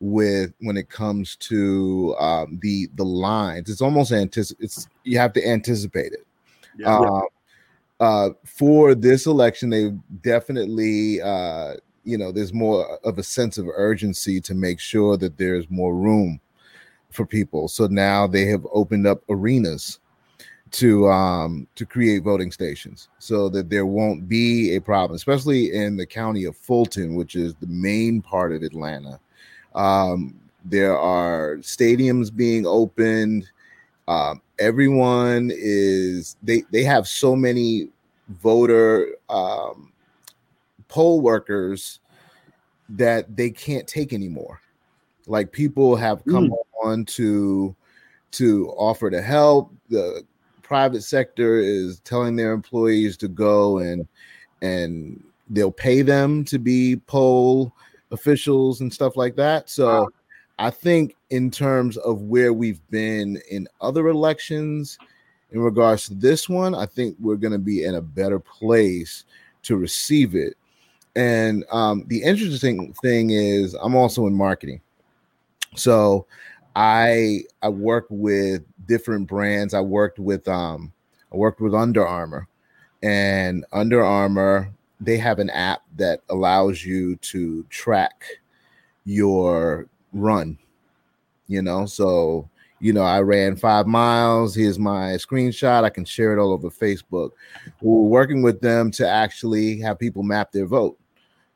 Speaker 6: with when it comes to um, the the lines. It's almost anticip- it's you have to anticipate it.
Speaker 2: Yeah.
Speaker 6: uh, uh, for this election, they definitely, uh, you know, there's more of a sense of urgency to make sure that there's more room for people. So now they have opened up arenas to um, to create voting stations, so that there won't be a problem, especially in the county of Fulton, which is the main part of Atlanta. Um, there are stadiums being opened um, everyone is they they have so many voter um, poll workers that they can't take anymore like people have come on to to offer to help. The private sector is telling their employees to go and and they'll pay them to be poll officials and stuff like that. So I think in terms of where we've been in other elections in regards to this one, I think we're going to be in a better place to receive it. And um, the interesting thing is, I'm also in marketing, so I I work with different brands. I worked with um, I worked with Under Armour, and Under Armour they have an app that allows you to track your run. You know, so you know, I ran five miles. Here's my screenshot. I can share it all over Facebook. We're working with them to actually have people map their vote.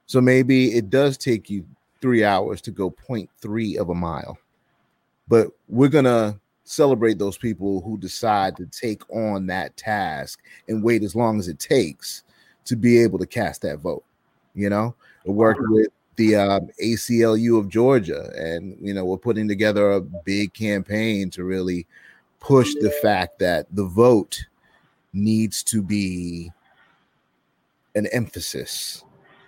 Speaker 6: So maybe it does take you three hours to go 0.3 of a mile. But we're going to celebrate those people who decide to take on that task and wait as long as it takes to be able to cast that vote. You know, we're working with the um, ACLU of Georgia, and you know we're putting together a big campaign to really push the fact that the vote needs to be an emphasis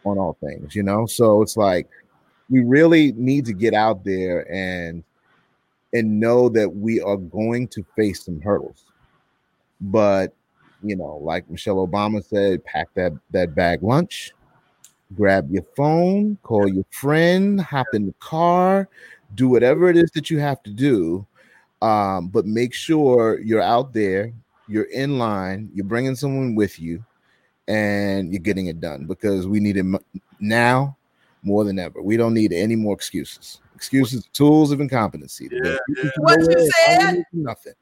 Speaker 6: on all things. You know, so it's like we really need to get out there and and know that we are going to face some hurdles, but you know, like Michelle Obama said, pack that that bag lunch grab your phone, call your friend, hop in the car, do whatever it is that you have to do. Um, but make sure you're out there, you're in line, you're bringing someone with you, and you're getting it done because we need it now more than ever. We don't need any more excuses. Excuses, tools of incompetency.
Speaker 2: Yeah, yeah.
Speaker 3: What you said?
Speaker 6: Nothing.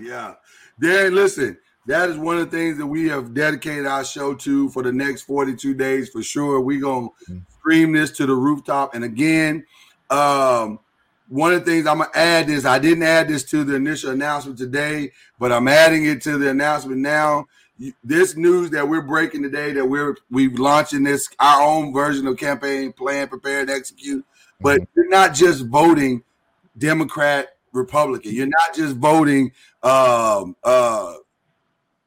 Speaker 2: Yeah. Darren, listen, that is one of the things that we have dedicated our show to for the next 42 days for sure. We're going to mm. stream this to the rooftop. And again, um, one of the things I'm going to add is I didn't add this to the initial announcement today, but I'm adding it to the announcement now. This news that we're breaking today that we're we've launching this our own version of campaign plan, prepare and execute. But mm-hmm. you're not just voting Democrat, Republican. You're not just voting um, uh,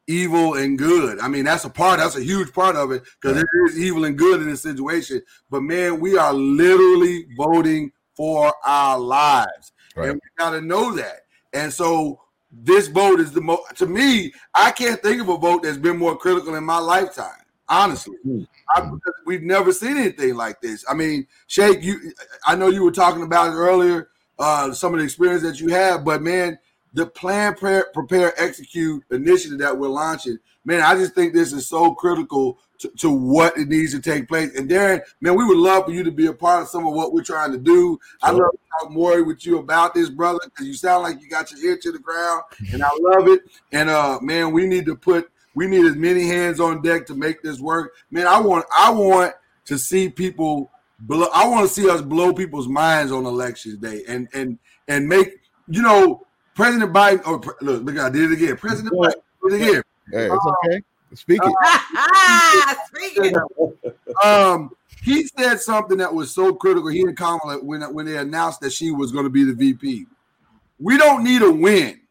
Speaker 2: evil and good. I mean, that's a part, that's a huge part of it because right. there is evil and good in this situation. But man, we are literally voting for our lives. Right. And we got to know that. And so this vote is the most, to me, I can't think of a vote that's been more critical in my lifetime. Honestly, mm-hmm. I, we've never seen anything like this. I mean, Shake, you, I know you were talking about it earlier, uh, some of the experience that you have, but man, the plan, prepare, prepare, execute initiative that we're launching, man, I just think this is so critical to, to, what it needs to take place. And Darren, man, we would love for you to be a part of some of what we're trying to do. Sure. I love to talk more with you about this, brother, because you sound like you got your ear to the ground, and I love it. And uh, man, we need to put we need as many hands on deck to make this work. Man, I want I want to see people blow, I want to see us blow people's minds on elections day and and and make you know President Biden, oh, look, look, I did it again. President Biden, did it again.
Speaker 6: Hey, it's okay. Speak it.
Speaker 3: Speak
Speaker 2: it. um, he said something that was so critical. He and Kamala when when they announced that she was going to be the VP. We don't need a win.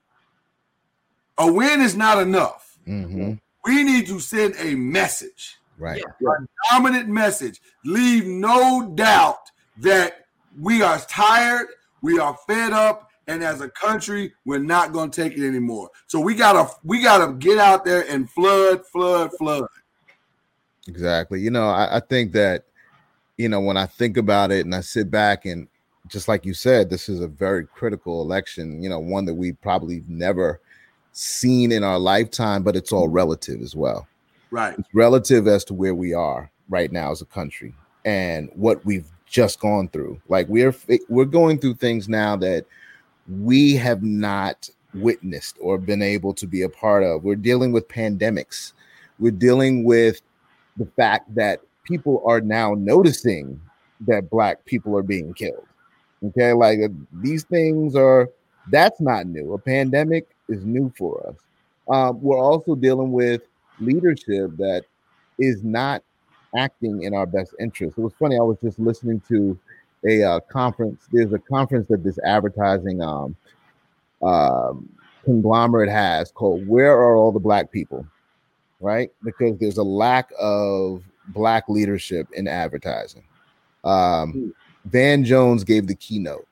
Speaker 2: A win is not enough.
Speaker 6: Mm-hmm.
Speaker 2: We need to send a message,
Speaker 6: right?
Speaker 2: A dominant message. Leave no doubt that we are tired, we are fed up, and as a country we're not going to take it anymore. So we gotta we gotta get out there and flood flood flood.
Speaker 6: Exactly. You know I, I, think that you know when i think about it and i sit back and just like you said this is a very critical election you know one that we probably never seen in our lifetime but it's all relative as well.
Speaker 2: Right.
Speaker 6: It's relative as to where we are right now as a country and what we've just gone through. Like we're we're going through things now that we have not witnessed or been able to be a part of. We're dealing with pandemics. We're dealing with the fact that people are now noticing that black people are being killed. Okay, like uh, these things are that's not new. A pandemic is new for us. Um, we're also dealing with leadership that is not acting in our best interest. It was funny. I was just listening to a uh, conference. There's a conference that this advertising um, um, conglomerate has called "Where Are All the Black People?" Right, because there's a lack of black leadership in advertising. Um, hmm. Van Jones gave the keynote,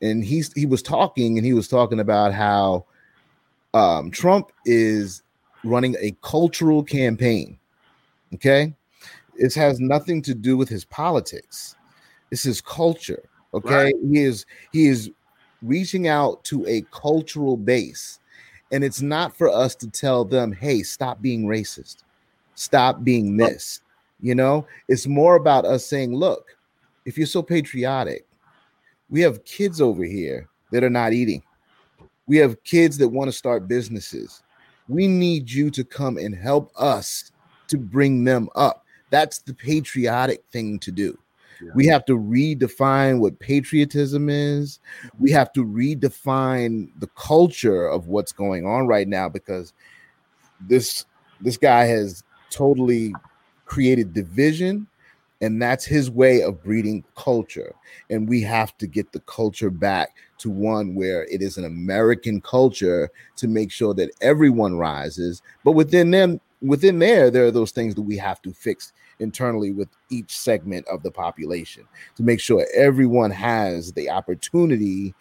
Speaker 6: and he's he was talking and he was talking about how um, Trump is running a cultural campaign. Okay, this has nothing to do with his politics. It's his culture. Okay. Right. He is he is reaching out to a cultural base. And it's not for us to tell them, hey, stop being racist, stop being this. You know, it's more about us saying, look, if you're so patriotic, we have kids over here that are not eating. We have kids that want to start businesses. We need you to come and help us to bring them up. That's the patriotic thing to do. We have to redefine what patriotism is. We have to redefine the culture of what's going on right now because this this guy has totally created division and that's his way of breeding culture. And we have to get the culture back to one where it is an american culture to make sure that everyone rises. But within them within there there are those things that we have to fix internally with each segment of the population to make sure everyone has the opportunity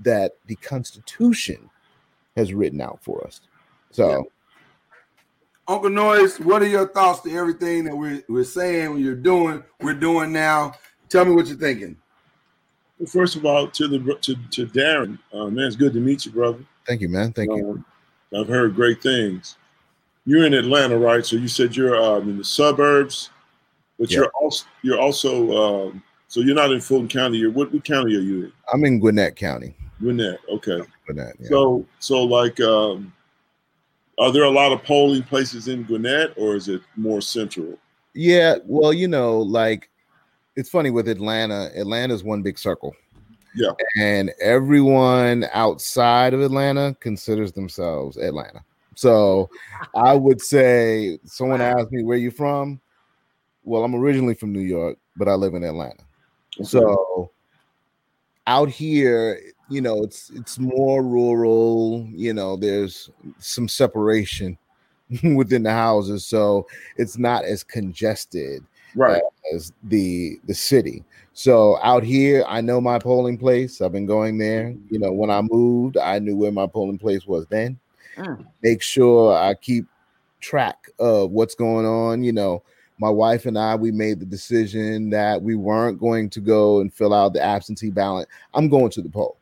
Speaker 6: that the constitution has written out for us so
Speaker 2: Yeah. Uncle Noise, what are your thoughts to everything that we're, we're saying, you're doing, we're doing now? Tell me what you're thinking.
Speaker 4: Well, first of all, to the to, to Darren, uh, man, it's good to meet you, brother.
Speaker 6: thank you man thank you
Speaker 4: Um, I've heard great things. You're in Atlanta, right? So you said you're um, in the suburbs, but
Speaker 6: Yeah.
Speaker 4: you're also you're also um, so you're not in Fulton County. You're what, what county are you in?
Speaker 6: i'm in gwinnett county
Speaker 4: Gwinnett. Okay.
Speaker 6: gwinnett yeah.
Speaker 4: So so like, um, are there a lot of polling places in Gwinnett, or is it more central?
Speaker 6: Yeah, well, you know, like it's funny with Atlanta. Atlanta's one big circle.
Speaker 4: Yeah.
Speaker 6: And everyone outside of Atlanta considers themselves Atlanta. So I would say someone asked me where you from. Well, I'm originally from New York, but I live in Atlanta. So out here, you know, it's it's more rural, you know, there's some separation within the houses, so it's not as congested
Speaker 4: right.
Speaker 6: as the the city. So out here, I know my polling place. I've been going there. You know, when I moved, I knew where my polling place was then.
Speaker 3: Mm.
Speaker 6: Make sure I keep track of what's going on. You know, my wife and I, we made the decision that we weren't going to go and fill out the absentee ballot. I'm going to the poll.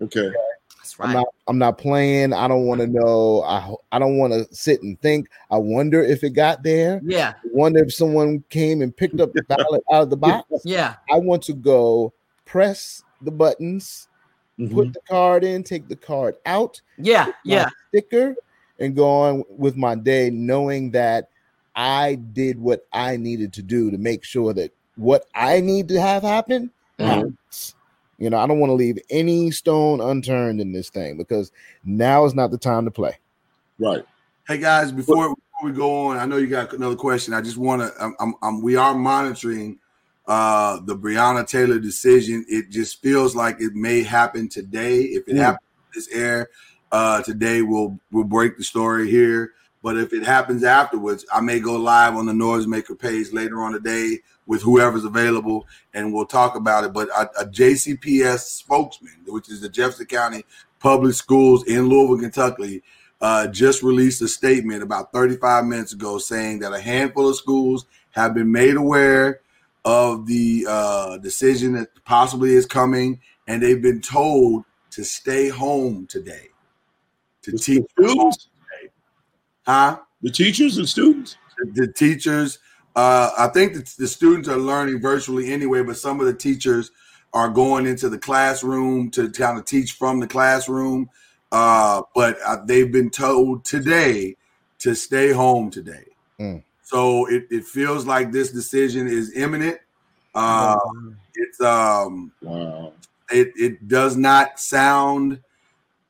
Speaker 4: Okay.
Speaker 3: That's
Speaker 6: I'm not. I'm not playing. I don't want to know. I. I don't want to sit and think. I wonder if it got there.
Speaker 3: Yeah,
Speaker 6: I wonder if someone came and picked up the ballot out of the box.
Speaker 3: yeah,
Speaker 6: I want to go press the buttons,
Speaker 4: Mhm.
Speaker 6: put the card in, take the card out,
Speaker 3: yeah, yeah.
Speaker 6: sticker, and go on with my day, knowing that I did what I needed to do to make sure that what I need to have happen
Speaker 3: Mhm.
Speaker 6: You know, I don't want to leave any stone unturned in this thing because now is not the time to play.
Speaker 4: Right.
Speaker 2: Hey guys, before, before we go on, I know you got another question. I just want to. I'm, I'm, I'm- we are monitoring uh the Breonna Taylor decision. It just feels like it may happen today. If it
Speaker 6: Mm.
Speaker 2: happens this air uh today, we'll we'll break the story here. But if it happens afterwards, I may go live on the Noisemaker page later on today with whoever's available, and we'll talk about it. But a, a JCPS spokesman, which is the Jefferson County Public Schools in Louisville, Kentucky, uh, just released a statement about 35 minutes ago saying that a handful of schools have been made aware of the uh, decision that possibly is coming, and they've been told to stay home today to teach.
Speaker 4: Students,
Speaker 2: Huh?
Speaker 4: the teachers and students.
Speaker 2: the teachers uh i think that the students are learning virtually anyway but some of the teachers are going into the classroom to kind of teach from the classroom uh but uh, they've been told today to stay home today
Speaker 6: Mm.
Speaker 2: so it, it feels like this decision is imminent uh it's um
Speaker 4: Wow.
Speaker 2: it, it does not sound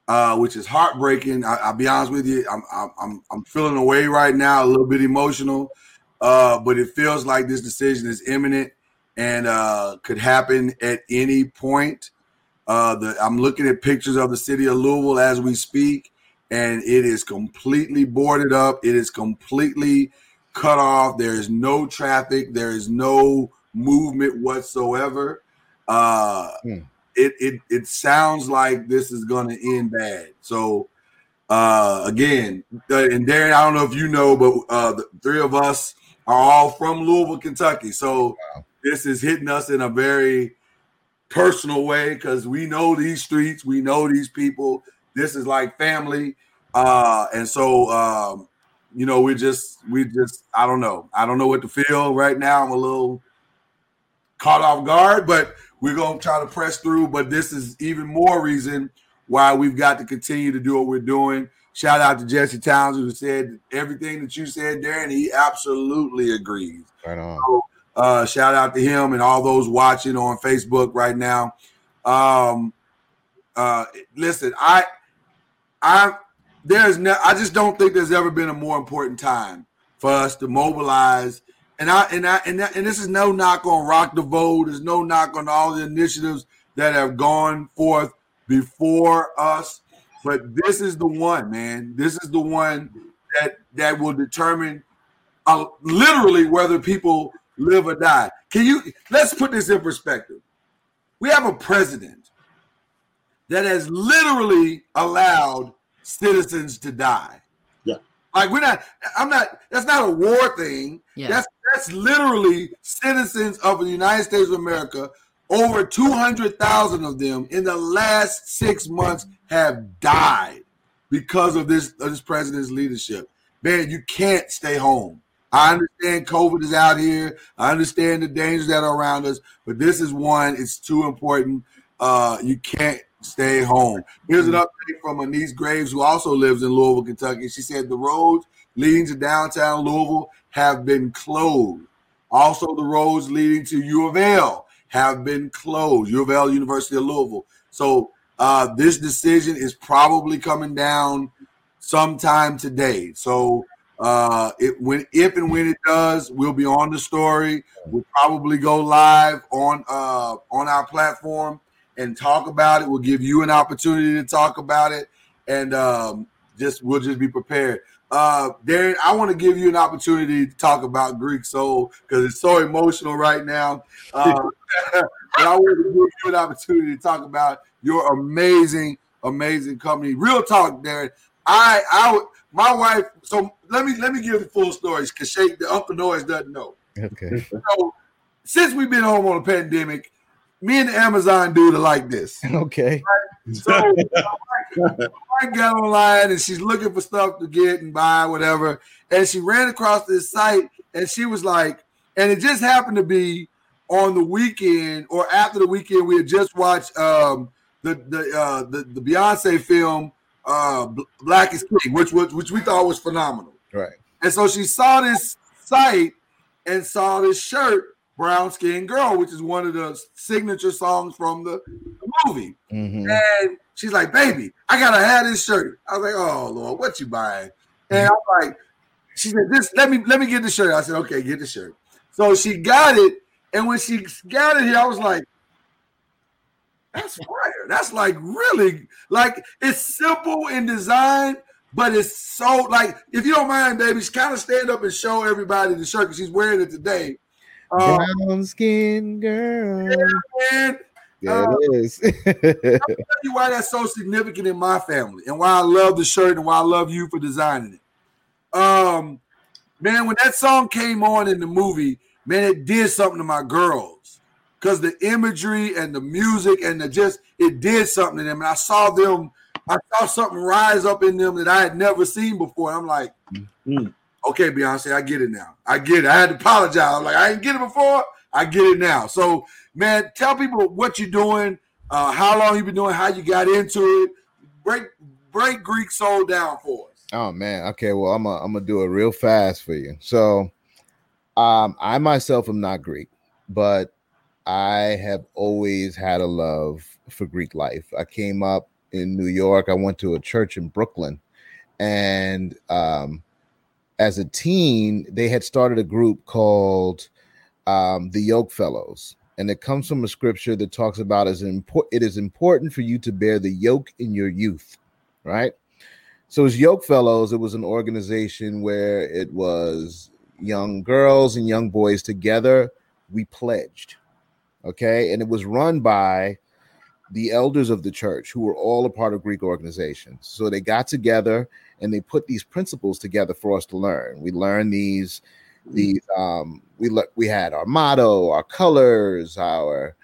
Speaker 2: uh, which is heartbreaking. I, I'll be honest with you. I'm, I'm I'm I'm feeling away right now, a little bit emotional, uh, but it feels like this decision is imminent and uh, could happen at any point. Uh, the, I'm looking at pictures of the city of Louisville as we speak, and it is completely boarded up. It is completely cut off. There is no traffic. There is no movement whatsoever. Uh,
Speaker 6: Hmm.
Speaker 2: It, it it sounds like this is going to end bad. So uh, again, uh, and Darren, I don't know if you know, but uh, the three of us are all from Louisville, Kentucky. So this is hitting us in a very personal way because we know these streets, we know these people. This is like family. Uh, and so um, you know, we just we just I don't know. I don't know what to feel right now. I'm a little caught off guard, but we're gonna try to press through. But this is even more reason why we've got to continue to do what we're doing. Shout out to Jesse Townsend who said everything that you said, Darren. He absolutely agrees.
Speaker 6: Right on.
Speaker 2: So, uh, shout out to him and all those watching on Facebook right now. Um, uh, listen, I, I, there's no, I just don't think there's ever been a more important time for us to mobilize. And I, and I, and, that, and this is no knock on Rock the Vote. There's no knock on all the initiatives that have gone forth before us. But this is the one, man. This is the one that that will determine uh, literally whether people live or die. Can you let's put this in perspective? We have a president that has literally allowed citizens to die.
Speaker 4: Yeah.
Speaker 2: Like we're not, I'm not, that's not a war thing.
Speaker 3: Yeah.
Speaker 2: That's that's literally citizens of the United States of America. Over 200,000 of them in the last six months have died because of this, of this president's leadership. Man, you can't stay home. I understand COVID is out here. I understand the dangers that are around us, but this is one. It's too important. Uh, you can't stay home. Here's an update from Anise Graves, who also lives in Louisville, Kentucky. She said the roads leading to downtown Louisville have been closed. Also, the roads leading to U of L have been closed. U of L, University of Louisville. So uh, this decision is probably coming down sometime today. So uh, it when if and when it does, we'll be on the story. We'll probably go live on uh, on our platform and talk about it. We'll give you an opportunity to talk about it, and um, just we'll just be prepared. Uh, Darren, I want to give you an opportunity to talk about Greek Soul because it's so emotional right now. Uh, but I want to give you an opportunity to talk about your amazing, amazing company. Real talk, Darren. I, I, my wife. So let me let me give the full stories because Shake the Uncle Noise doesn't know.
Speaker 6: Okay.
Speaker 2: So since we've been home on a pandemic, me and the Amazon dude are like this.
Speaker 6: Okay.
Speaker 2: So I got online and she's looking for stuff to get and buy, whatever. And she ran across this site and she was like, and it just happened to be on the weekend or after the weekend, we had just watched um the the uh the, the Beyonce film uh Black is King, which was which we thought was phenomenal.
Speaker 6: Right.
Speaker 2: And so she saw this site and saw this shirt, Brown Skin Girl, which is one of the signature songs from the movie.
Speaker 6: Mhm.
Speaker 2: And she's like, baby, I gotta have this shirt. I was like, oh Lord, what you buying? And I'm like, she said, this let me let me get the shirt. I said, okay, get the shirt. So she got it, and when she got it here, I was like, that's fire. That's like really like it's simple in design, but it's so like if you don't mind, baby, she kind of stand up and show everybody the shirt because she's wearing it today. Um,
Speaker 6: Brown skin girl.
Speaker 2: and
Speaker 6: There it is.
Speaker 2: I'll tell you why that's so significant in my family and why I love the shirt and why I love you for designing it. Um, man, when that song came on in the movie, man, it did something to my girls because the imagery and the music and the just it did something to them. And I saw them, I saw something rise up in them that I had never seen before. I'm like,
Speaker 4: Mhm.
Speaker 2: Okay, Beyonce, I get it now. I get it. I had to apologize. I'm like, I didn't get it before. I get it now. So, man, tell people what you're doing, uh, how long you've been doing, how you got into it. Break break Greek soul down for us.
Speaker 6: Oh man. Okay. Well, I'm gonna I'm gonna do it real fast for you. So, um, I myself am not Greek, but I have always had a love for Greek life. I came up in New York. I went to a church in Brooklyn, and um, as a teen, they had started a group called um, the Yoke Fellows, and it comes from a scripture that talks about as important. It is important for you to bear the yoke in your youth, right? So as Yoke Fellows, it was an organization where it was young girls and young boys together. We pledged, okay, and it was run by the elders of the church who were all a part of Greek organizations. So they got together and they put these principles together for us to learn. We learned these these um we le- we had our motto, our colors, our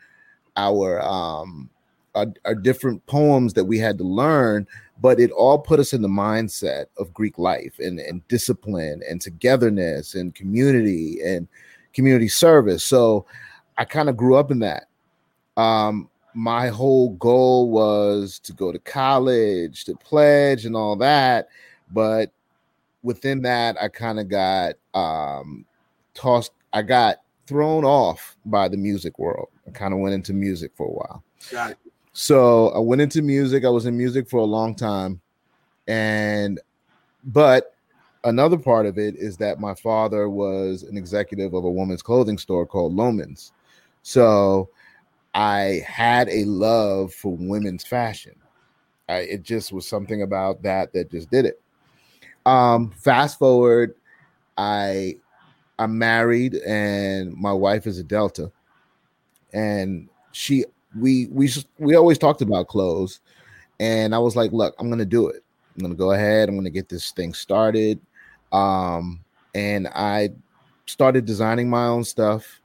Speaker 6: our um are, are different poems that we had to learn, but it all put us in the mindset of Greek life and, and discipline and togetherness and community and community service. So I kind of grew up in that. Um, my whole goal was to go to college, to pledge, and all that. But within that, I kind of got um, tossed. I got thrown off by the music world. I kind of went into music for a while.
Speaker 2: Got it.
Speaker 6: So I went into music. I was in music for a long time. And, but another part of it is that my father was an executive of a woman's clothing store called Loehmann's. So I had a love for women's fashion. I, it just was something about that that just did it. Um, fast forward, I I'm married and my wife is a Delta, and she we we we always talked about clothes, and I was like, look, I'm gonna do it. I'm gonna go ahead. I'm gonna get this thing started, um, and I started designing my own stuff.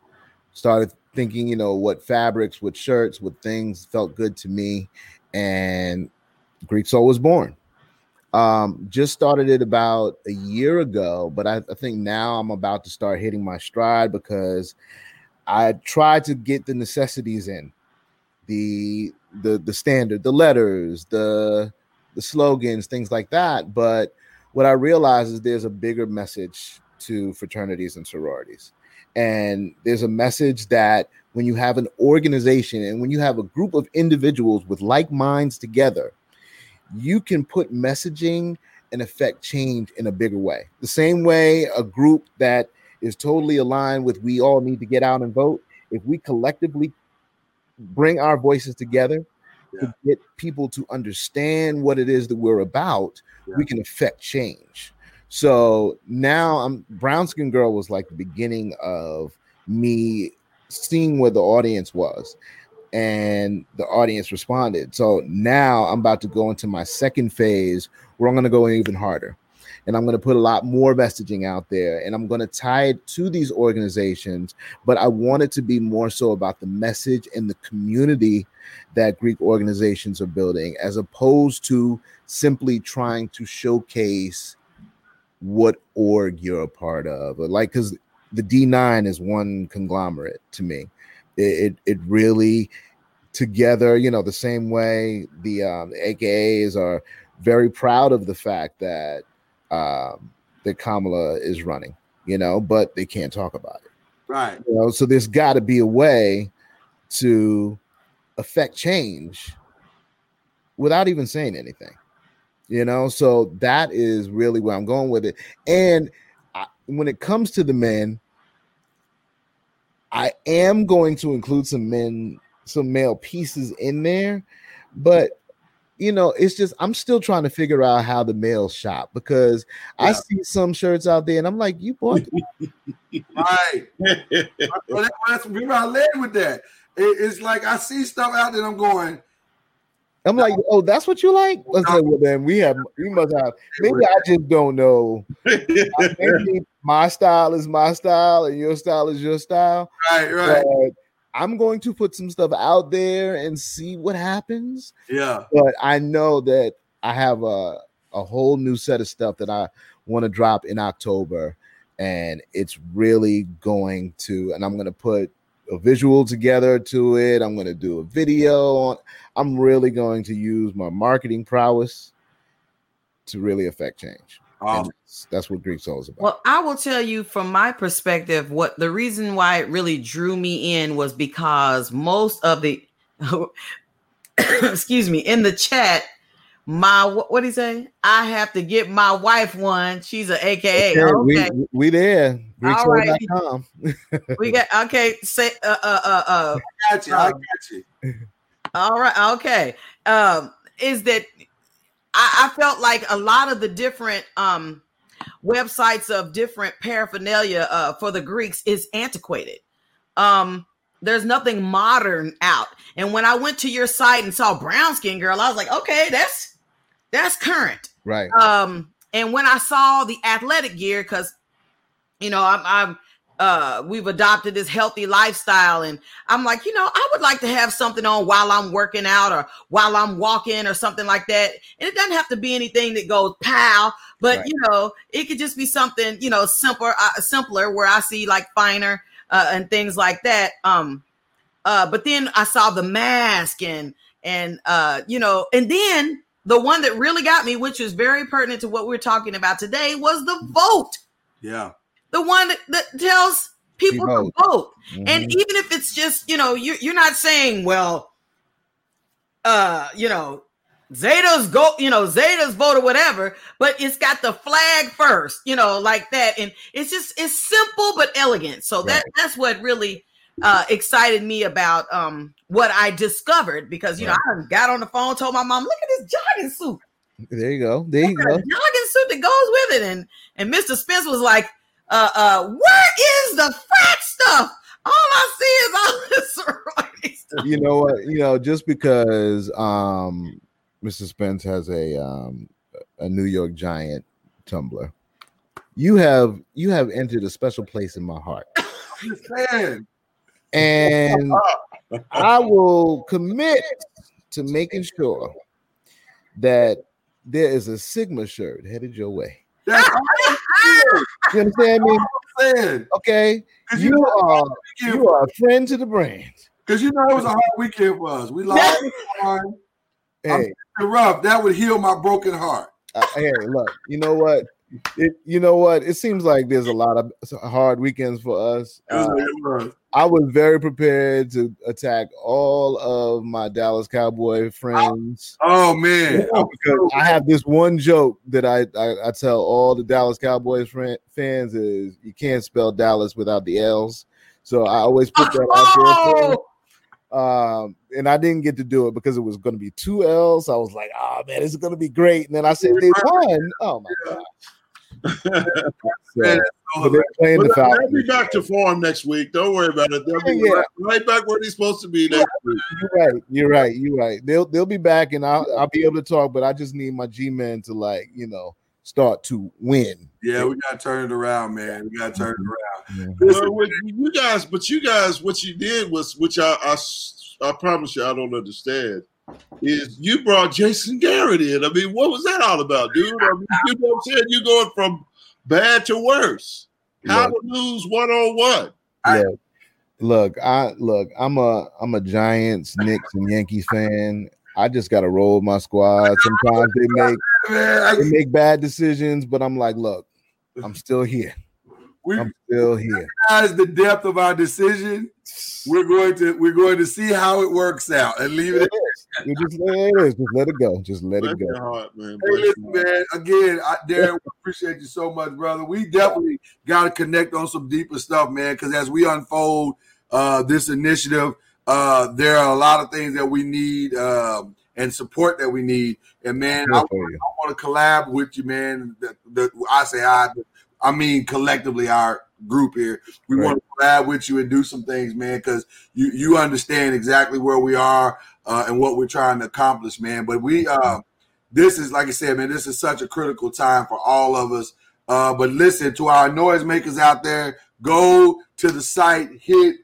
Speaker 6: Started thinking, you know, what fabrics, what shirts, what things felt good to me, and Greek Soul was born. Um, just started it about a year ago, but I, I think now I'm about to start hitting my stride because I tried to get the necessities in the the the standard, the letters, the the slogans, things like that. But what I realize is there's a bigger message to fraternities and sororities. And there's a message that when you have an organization and when you have a group of individuals with like minds together, you can put messaging and affect change in a bigger way. The same way a group that is totally aligned with we all need to get out and vote, if we collectively bring our voices together yeah. to get people to understand what it is that we're about, yeah. we can affect change. So now I'm Brown Skin Girl was like the beginning of me seeing where the audience was and the audience responded. So now I'm about to go into my second phase where I'm going to go even harder. And I'm going to put a lot more messaging out there and I'm going to tie it to these organizations. But I want it to be more so about the message and the community that Greek organizations are building, as opposed to simply trying to showcase what org you're a part of. Like, because the D9 is one conglomerate to me. It, it, it really together, you know, the same way the um, AKAs are very proud of the fact that um, that Kamala is running, you know, but they can't talk about it.
Speaker 2: Right.
Speaker 6: You know, so there's got to be a way to affect change without even saying anything. You know, so that is really where I'm going with it. And I, when it comes to the men, I am going to include some men, some male pieces in there, but you know, it's just I'm still trying to figure out how the males shop because yeah. I see some shirts out there and I'm like, you bought
Speaker 2: right. that's where I led with that. It, it's like I see stuff out there, and I'm going.
Speaker 6: I'm like, oh, that's what you like? Let's say, well, then we have, we must have. Maybe I just don't know. maybe my style is my style, and your style is your style.
Speaker 2: Right, right. But
Speaker 6: I'm going to put some stuff out there and see what happens.
Speaker 2: Yeah.
Speaker 6: But I know that I have a a whole new set of stuff that I want to drop in October, and it's really going to. And I'm going to put a visual together to it. I'm going to do a video on. I'm really going to use my marketing prowess to really affect change. That's, that's, what Greek Soul is about.
Speaker 3: Well, I will tell you from my perspective, what the reason why it really drew me in was because most of the, excuse me, in the chat, my what do you say? I have to get my wife one. She's an AKA. Okay,
Speaker 6: okay. We, we there.
Speaker 3: All right. we got okay. Say uh uh uh. uh
Speaker 2: I got you. I got you.
Speaker 3: All right. Okay. Um, is that I, I felt like a lot of the different um websites of different paraphernalia uh, for the Greeks is antiquated. Um, there's nothing modern out. And when I went to your site and saw brown skin girl, I was like, okay, that's that's current.
Speaker 6: Right.
Speaker 3: Um, and when I saw the athletic gear, because you know, I'm I'm uh we've adopted this healthy lifestyle. And i'm like you know i would like to have something on while i'm working out or while i'm walking or something like that. And it doesn't have to be anything that goes pow. But
Speaker 6: Right.
Speaker 3: you know it could just be something you know simpler uh, simpler where i see like finer uh, and things like that. Um uh but then i saw the mask and and uh you know and then the one that really got me which was very pertinent to what we're talking about today was the vote.
Speaker 2: Yeah.
Speaker 3: The one that, that tells people to
Speaker 6: Vote.
Speaker 3: vote. And even if it's just, you know, you're, you're not saying, well, uh, you know, Zeta's go, you know, Zeta's vote or whatever, but it's got the flag first, you know, like that. And it's just, it's simple but elegant. So that
Speaker 6: Right.
Speaker 3: that's what really uh excited me about um what I discovered because you know I got on the phone, told my mom, look at this jogging suit
Speaker 6: there you go. There you go.
Speaker 3: jogging suit that goes with it. And and Mr. Spence was like, uh uh, where is the fat stuff? All I see is all this sorority stuff.
Speaker 6: you know what? You know, just because um Mr. Spence has a um a New York Giant tumbler, you have you have entered a special place in my heart. And I will commit to making sure that there is a Sigma shirt headed your way.
Speaker 2: That's all I'm
Speaker 6: You understand me?
Speaker 2: saying.
Speaker 6: Okay.
Speaker 2: Because you,
Speaker 6: You are you are a friend to the brand.
Speaker 2: because you know it was a hard weekend for us. We lost.
Speaker 6: Hey,
Speaker 2: rough. That would heal my broken heart.
Speaker 6: uh, hey, look, you know what? It, you know what? It seems like there's a lot of hard weekends for us. Uh. I was very prepared to attack all of my Dallas Cowboy friends.
Speaker 2: Oh man. I
Speaker 6: because I have this one joke that I, I, I tell all the Dallas Cowboys friend, fans is you can't spell Dallas without the L's. So I always put that out there.
Speaker 3: Oh,
Speaker 6: Um, and I didn't get to do it because it was going to be two L's. I was like, oh man, this is going to be great. And then I said they won. Oh my god! So,
Speaker 2: Man,
Speaker 6: but they're playing the
Speaker 4: But they'll be back to form next week. Don't worry about it. They'll be
Speaker 6: Yeah.
Speaker 4: right, right back where they're supposed to be next week.
Speaker 6: You're right. You're right. You're right. They'll they'll be back, and I'll I'll be able to talk. But I just need my G men to like you know start to win.
Speaker 2: yeah, we gotta turn it around, man. We gotta turn it mm-hmm. around.
Speaker 6: Yeah.
Speaker 2: Listen,
Speaker 4: Well, what you guys, but you guys, what you did was, which I I, I promise you, I don't understand, is you brought Jason Garrett in. I mean, what was that all about, dude? I mean, you know what I'm saying? You're going from bad to worse. How
Speaker 6: Yeah.
Speaker 4: to lose one on one?
Speaker 2: I-
Speaker 6: Look, I look. I'm a I'm a Giants, Knicks, and Yankees fan. I just got to roll with my squad. Sometimes they make they make bad decisions, but I'm like, look, I'm still here.
Speaker 2: We
Speaker 6: I'm still here.
Speaker 2: As the depth of our decision. We're going to we're going to see how it works out and leave it. at
Speaker 6: You just let it is. Just let it go. Just let
Speaker 4: Bless
Speaker 6: it go.
Speaker 4: heart, man.
Speaker 2: Hey, listen, man. Again, I, Darren, we appreciate you so much, brother. We definitely got to connect on some deeper stuff, man. Because as we unfold uh, this initiative, uh, there are a lot of things that we need um, and support that we need. And man, I,
Speaker 6: Good for you.
Speaker 2: want to collab with you, man. The, the, I say I, but I mean collectively our group here. We
Speaker 6: Right.
Speaker 2: want to collab with you and do some things, man, because you you understand exactly where we are uh, and what we're trying to accomplish, man. But we, uh, this is like I said, man, this is such a critical time for all of us. Uh, but listen to our noisemakers out there. Go to the site, hit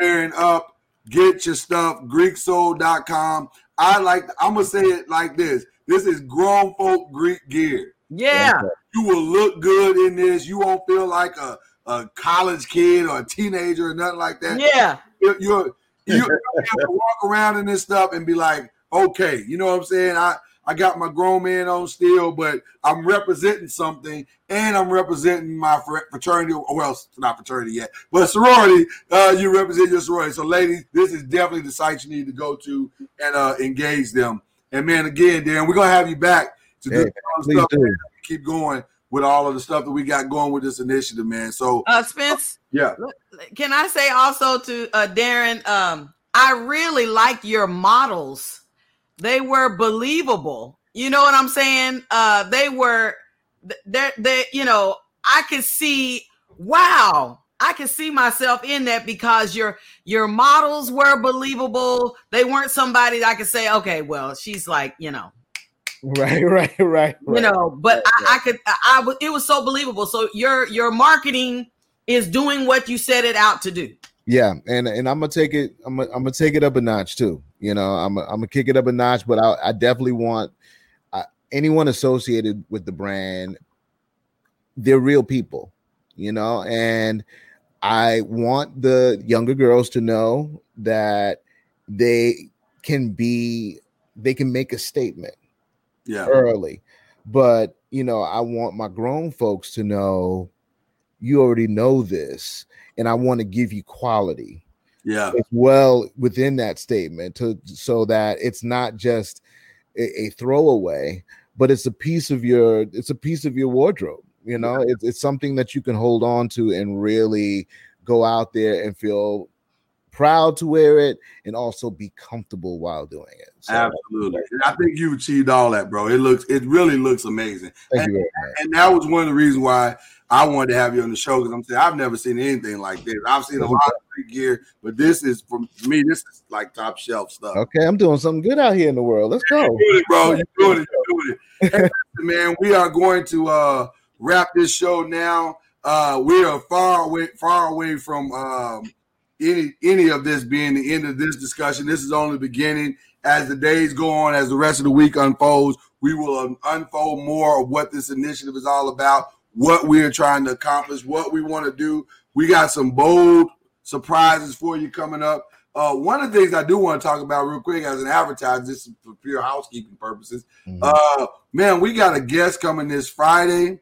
Speaker 2: Darren up, get your stuff, GreekSoul.com. I like. I'm gonna say it like this. This is grown folk Greek gear.
Speaker 3: Yeah.
Speaker 2: You will look good in this. You won't feel like a, a college kid or a teenager or nothing like that.
Speaker 3: Yeah.
Speaker 2: You're, you're you have to walk around in this stuff and be like, okay, you know what I'm saying? I I got my grown man on still, but I'm representing something, and I'm representing my fr- fraternity. Well, it's not fraternity yet, but sorority. Uh, you represent your sorority. So, ladies, this is definitely the site you need to go to and uh, engage them. And man, again, Dan, we're gonna have you back to do
Speaker 6: Hey,
Speaker 2: all the stuff.
Speaker 6: do.
Speaker 2: Keep going with all of the stuff that we got going with this initiative, man. So,
Speaker 3: Uh Spence,
Speaker 2: yeah,
Speaker 3: can I say also to uh Darren, um, I really like your models. They were believable. You know what I'm saying? Uh they were they they you know, I could see wow. I could see myself in that because your your models were believable. They weren't somebody that I could say, okay, well, she's like, you know,
Speaker 6: Right, right, right.
Speaker 3: you know but I, I could I, I it was so believable so your your marketing is doing what you set it out to do.
Speaker 6: Yeah, and and I'm gonna take it. I'm gonna, I'm gonna take it up a notch too. You know, I'm I'm gonna kick it up a notch, but I, I definitely want uh, anyone associated with the brand. They're real people, you know, and I want the younger girls to know that they can be, they can make a statement
Speaker 2: Yeah.
Speaker 6: early, but you know, I want my grown folks to know you already know this, and I want to give you quality
Speaker 2: Yeah.
Speaker 6: as well within that statement to so that it's not just a, a throwaway but it's a piece of your it's a piece of your wardrobe you know it's, it's something that you can hold on to and really go out there and feel proud to wear it and also be comfortable while doing it so
Speaker 2: Absolutely. And I think you achieved all that, bro. It looks, it really looks amazing.
Speaker 6: thank
Speaker 2: And,
Speaker 6: you
Speaker 2: and that was one of the reasons why I wanted to have you on the show because I'm saying I've never seen anything like this. I've seen a lot of great gear, but this is for me. This is like top shelf stuff.
Speaker 6: okay i'm doing something good out here in the world let's go
Speaker 2: it, bro. You're doing it. You're doing it. Hey, man, we are going to uh, wrap this show now. Uh, we are far away, far away from um, any any of this being the end of this discussion. This is only the beginning. As the days go on, as the rest of the week unfolds, we will unfold more of what this initiative is all about, what we're trying to accomplish, what we want to do. We got some bold surprises for you coming up. Uh, one of the things I do want to talk about real quick as an advertiser, just for pure housekeeping purposes.
Speaker 6: Mhm.
Speaker 2: Uh, man, we got a guest coming this Friday,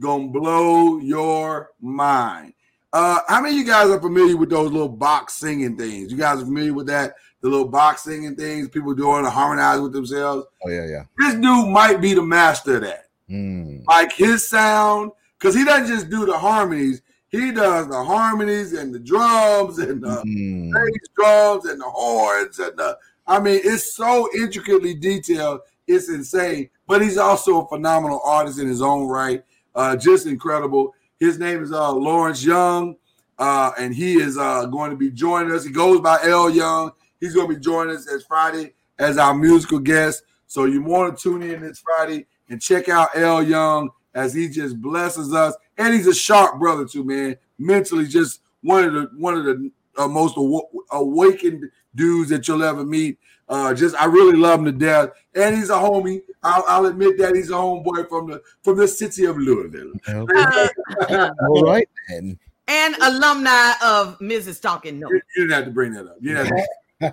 Speaker 2: gonna blow your mind. Uh, how many of you guys are familiar with those little box singing things? You guys are familiar with that? The little box singing things people doing to harmonize with themselves.
Speaker 6: oh yeah yeah
Speaker 2: This dude might be the master of that
Speaker 6: Mm.
Speaker 2: like his sound, because he doesn't just do the harmonies, he does the harmonies and the drums and the
Speaker 6: Mm.
Speaker 2: bass drums and the horns and the I mean, it's so intricately detailed, it's insane. But he's also a phenomenal artist in his own right. Uh, just incredible. His name is uh, Lawrence Young, uh, and he is uh, going to be joining us. He goes by L Young. He's going to be joining us as Friday as our musical guest. So you want to tune in this Friday and check out L Young as he just blesses us. And he's a sharp brother too, man. Mentally, just one of the one of the uh, most aw- awakened dudes that you'll ever meet. Uh, just I really love him to death, and he's a homie. I'll, I'll admit that he's a homeboy from the from the city of Louisville.
Speaker 6: Okay. all right then
Speaker 3: and alumni of Mrs. Talking No.
Speaker 2: You, you didn't have to bring that up. You didn't have to so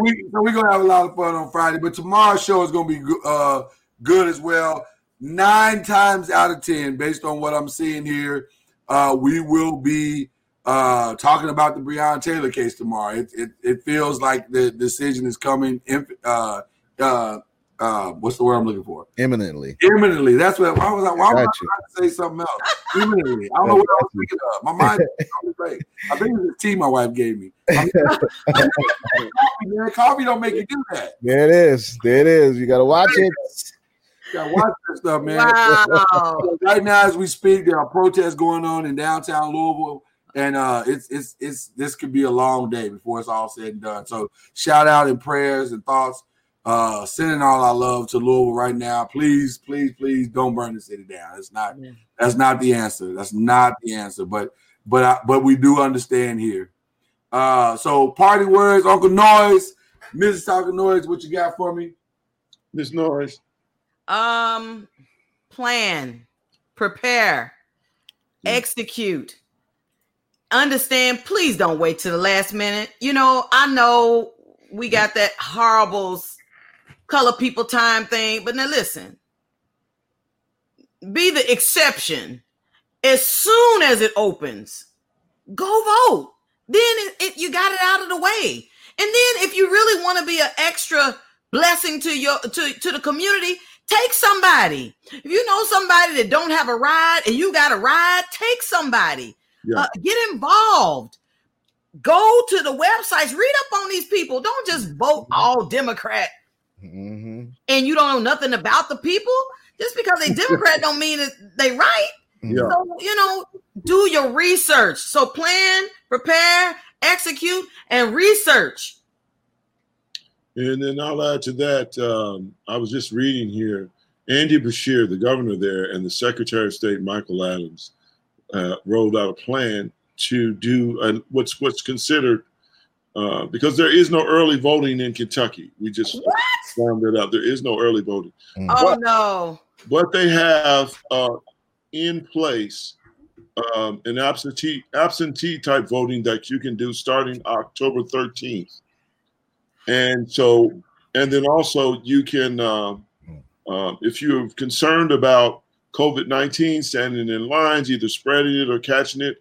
Speaker 2: we so we're gonna have a lot of fun on Friday, but tomorrow's show is gonna be uh, good as well. Nine times out of ten, based on what I'm seeing here, uh, we will be uh, talking about the Breonna Taylor case tomorrow. It, it it feels like the decision is coming. inf- Uh, what's the word I'm looking for?
Speaker 6: imminently
Speaker 2: Imminently. That's what. Why was I? Why was I
Speaker 6: Got you.
Speaker 2: trying to say something else? Imminently. I don't know what I was thinking of. My mind. is on. I think it was the tea my wife gave me. I'm- coffee, man. Coffee don't make you do that.
Speaker 6: there it is there it is you gotta watch it
Speaker 2: You gotta watch that stuff, man.
Speaker 3: Wow.
Speaker 2: Right now, as we speak, there are protests going on in downtown Louisville, and uh, it's it's it's this could be a long day before it's all said and done. So shout out and prayers and thoughts, uh, sending all our love to Louisville right now. Please, please, please don't burn the city down. It's not
Speaker 3: Yeah.
Speaker 2: that's not the answer. That's not the answer. But but I, but we do understand here. Uh, so party words, Uncle Noise, Mrs. Talking Noise, what you got for me?
Speaker 4: Miss Noise?
Speaker 3: Um, plan, prepare, execute, understand. Please don't wait to the last minute. You know, I know we got that horrible s- color people time thing, but now listen, be the exception. As soon as it opens, go vote. Then it, it- you got it out of the way. And then if you really want to be an extra blessing to your to, to the community, take somebody. If you know somebody that don't have a ride and you got a ride, take somebody.
Speaker 4: Yeah.
Speaker 3: Uh, get involved. Go to the websites, read up on these people. Don't just vote all Democrat
Speaker 6: Mhm.
Speaker 3: and you don't know nothing about the people. Just because they Democrat don't mean that they right.
Speaker 4: Yeah.
Speaker 3: So, you know, do your research. So plan, prepare, execute, and research.
Speaker 4: And then I'll add to that. Um, I was just reading here Andy Beshear, the governor there, and the Secretary of State Michael Adams uh, rolled out a plan to do uh, what's what's considered uh, because there is no early voting in Kentucky. We just
Speaker 3: What?
Speaker 4: found that out. There is no early voting,
Speaker 3: Oh no.
Speaker 4: but they have uh, in place um, an absentee absentee type voting that you can do starting October 13th, and so and then also you can uh, uh, if you're concerned about COVID 19 standing in lines, either spreading it or catching it,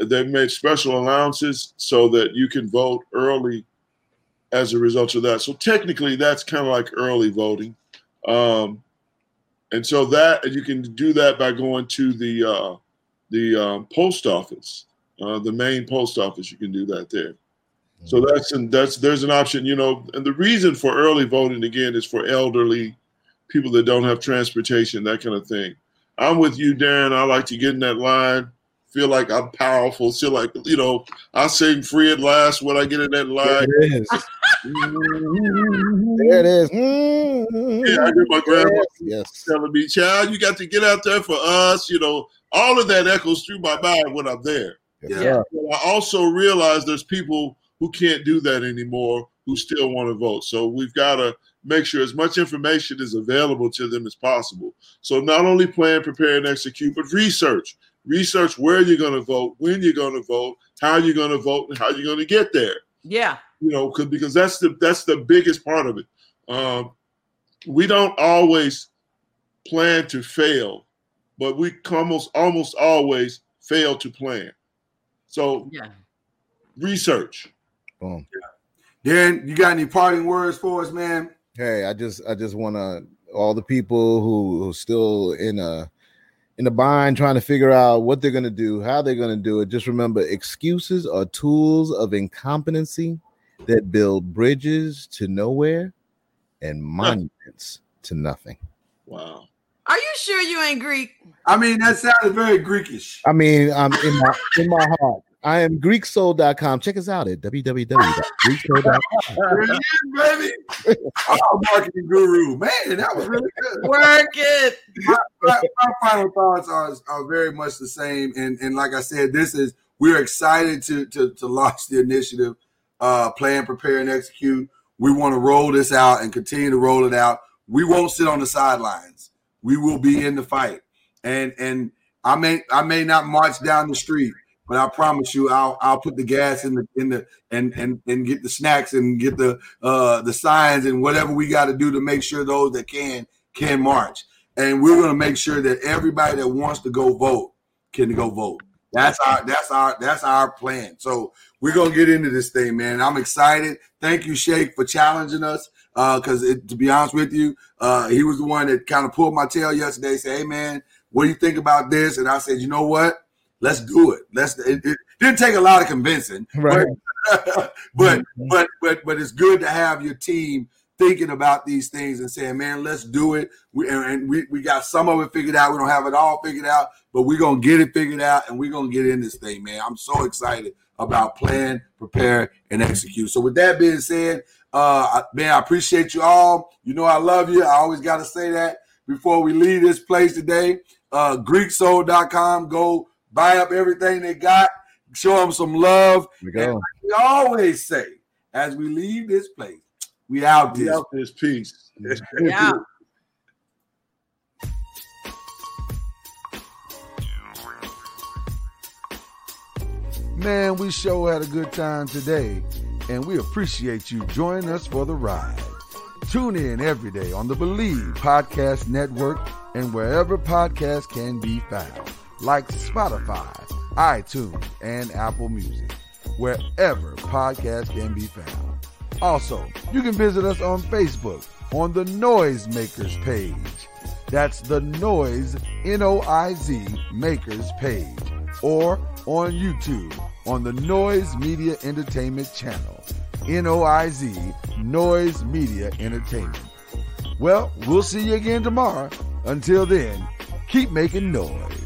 Speaker 4: they've made special allowances so that you can vote early as a result of that. So technically, that's kind of like early voting. Um, and so that you can do that by going to the uh, the um, post office, uh, the main post office. You can do that there. So that's and that's there's an option, you know. And the reason for early voting again is for elderly people that don't have transportation, that kind of thing. I'm with you, Darren. I like to get in that line, feel like I'm powerful, feel like you know I sing free at last when I get in that line.
Speaker 6: There it is. There it is. Mm.
Speaker 4: Yeah, I hear my grandma
Speaker 6: Yes.
Speaker 4: telling me, "Child, you got to get out there for us." You know, all of that echoes through my mind when I'm there.
Speaker 6: yes.
Speaker 2: Yeah.
Speaker 4: But I also realize there's people who can't do that anymore who still want to vote. So we've got to make sure as much information is available to them as possible. So not only plan, prepare, and execute, but research. Research where you're going to vote, when you're going to vote, how you're going to vote, and how you're going to get there
Speaker 3: Yeah.
Speaker 4: you know, because that's the that's the biggest part of it. Um, we don't always plan to fail, but we almost almost always fail to plan. So
Speaker 3: Yeah.
Speaker 4: research.
Speaker 6: Boom.
Speaker 2: Darren, you got any parting words for us, man?
Speaker 6: Hey, I just I just want to all the people who who still in a in a bind trying to figure out what they're going to do, how they're going to do it. Just remember excuses are tools of incompetency that build bridges to nowhere and monuments to nothing.
Speaker 4: Wow.
Speaker 3: Are you sure you ain't Greek?
Speaker 2: I mean, that sounded very Greekish.
Speaker 6: I mean, I'm in my in my heart. I am GreekSoul.com. Check us out at www.greeksoul.com.
Speaker 2: There it is, baby. Oh, marketing guru. Man, that was really good.
Speaker 3: Work it.
Speaker 2: my, my final thoughts are, are very much the same. And and like I said, this is we're excited to to, to launch the initiative, uh, plan, prepare, and execute. We want to roll this out and continue to roll it out. We won't sit on the sidelines. We will be in the fight. And and I may I may not march down the street, but I promise you I'll I'll put the gas in the in the and and and get the snacks and get the uh the signs and whatever we got to do to make sure those that can can march and we're to make sure that everybody that wants to go vote can go vote. That's our that's our that's our plan. So we're gonna get into this thing, man. I'm excited. Thank you, Shake, for challenging us. Uh, because to be honest with you, uh, he was the one that kind of pulled my tail yesterday. Say, hey, man, what do you think about this? And I said, you know what? Let's do it. Let's. It, it didn't take a lot of convincing,
Speaker 6: Right.
Speaker 2: but but but but but it's good to have your team thinking about these things and saying, "Man, let's do it." We and, and we we got some of it figured out. We don't have it all figured out, but we're gonna get it figured out, and we're gonna get in this thing, man. I'm so excited about plan, prepare, and execute. So with that being said, uh, man, I appreciate you all. You know I love you. I always got to say that before we leave this place today. Uh, GreekSoul.com. Go buy up everything they got. Show them some love.
Speaker 6: Here we go.
Speaker 2: We always say, as we leave this place, we out this.
Speaker 4: Out this piece.
Speaker 3: Yeah.
Speaker 5: Man, we sure had a good time today, and we appreciate you joining us for the ride. Tune in every day on the Bleav Podcast Network and wherever podcasts can be found, like Spotify, iTunes, and Apple Music, wherever podcasts can be found. Also, you can visit us on Facebook on the Noisemakers page. That's the Noise, N O I Z, Makers page. Or on YouTube on the Noiz Media Entertainment channel. N O I Z, Noiz Media Entertainment. Well, we'll see you again tomorrow. Until then, keep making noise.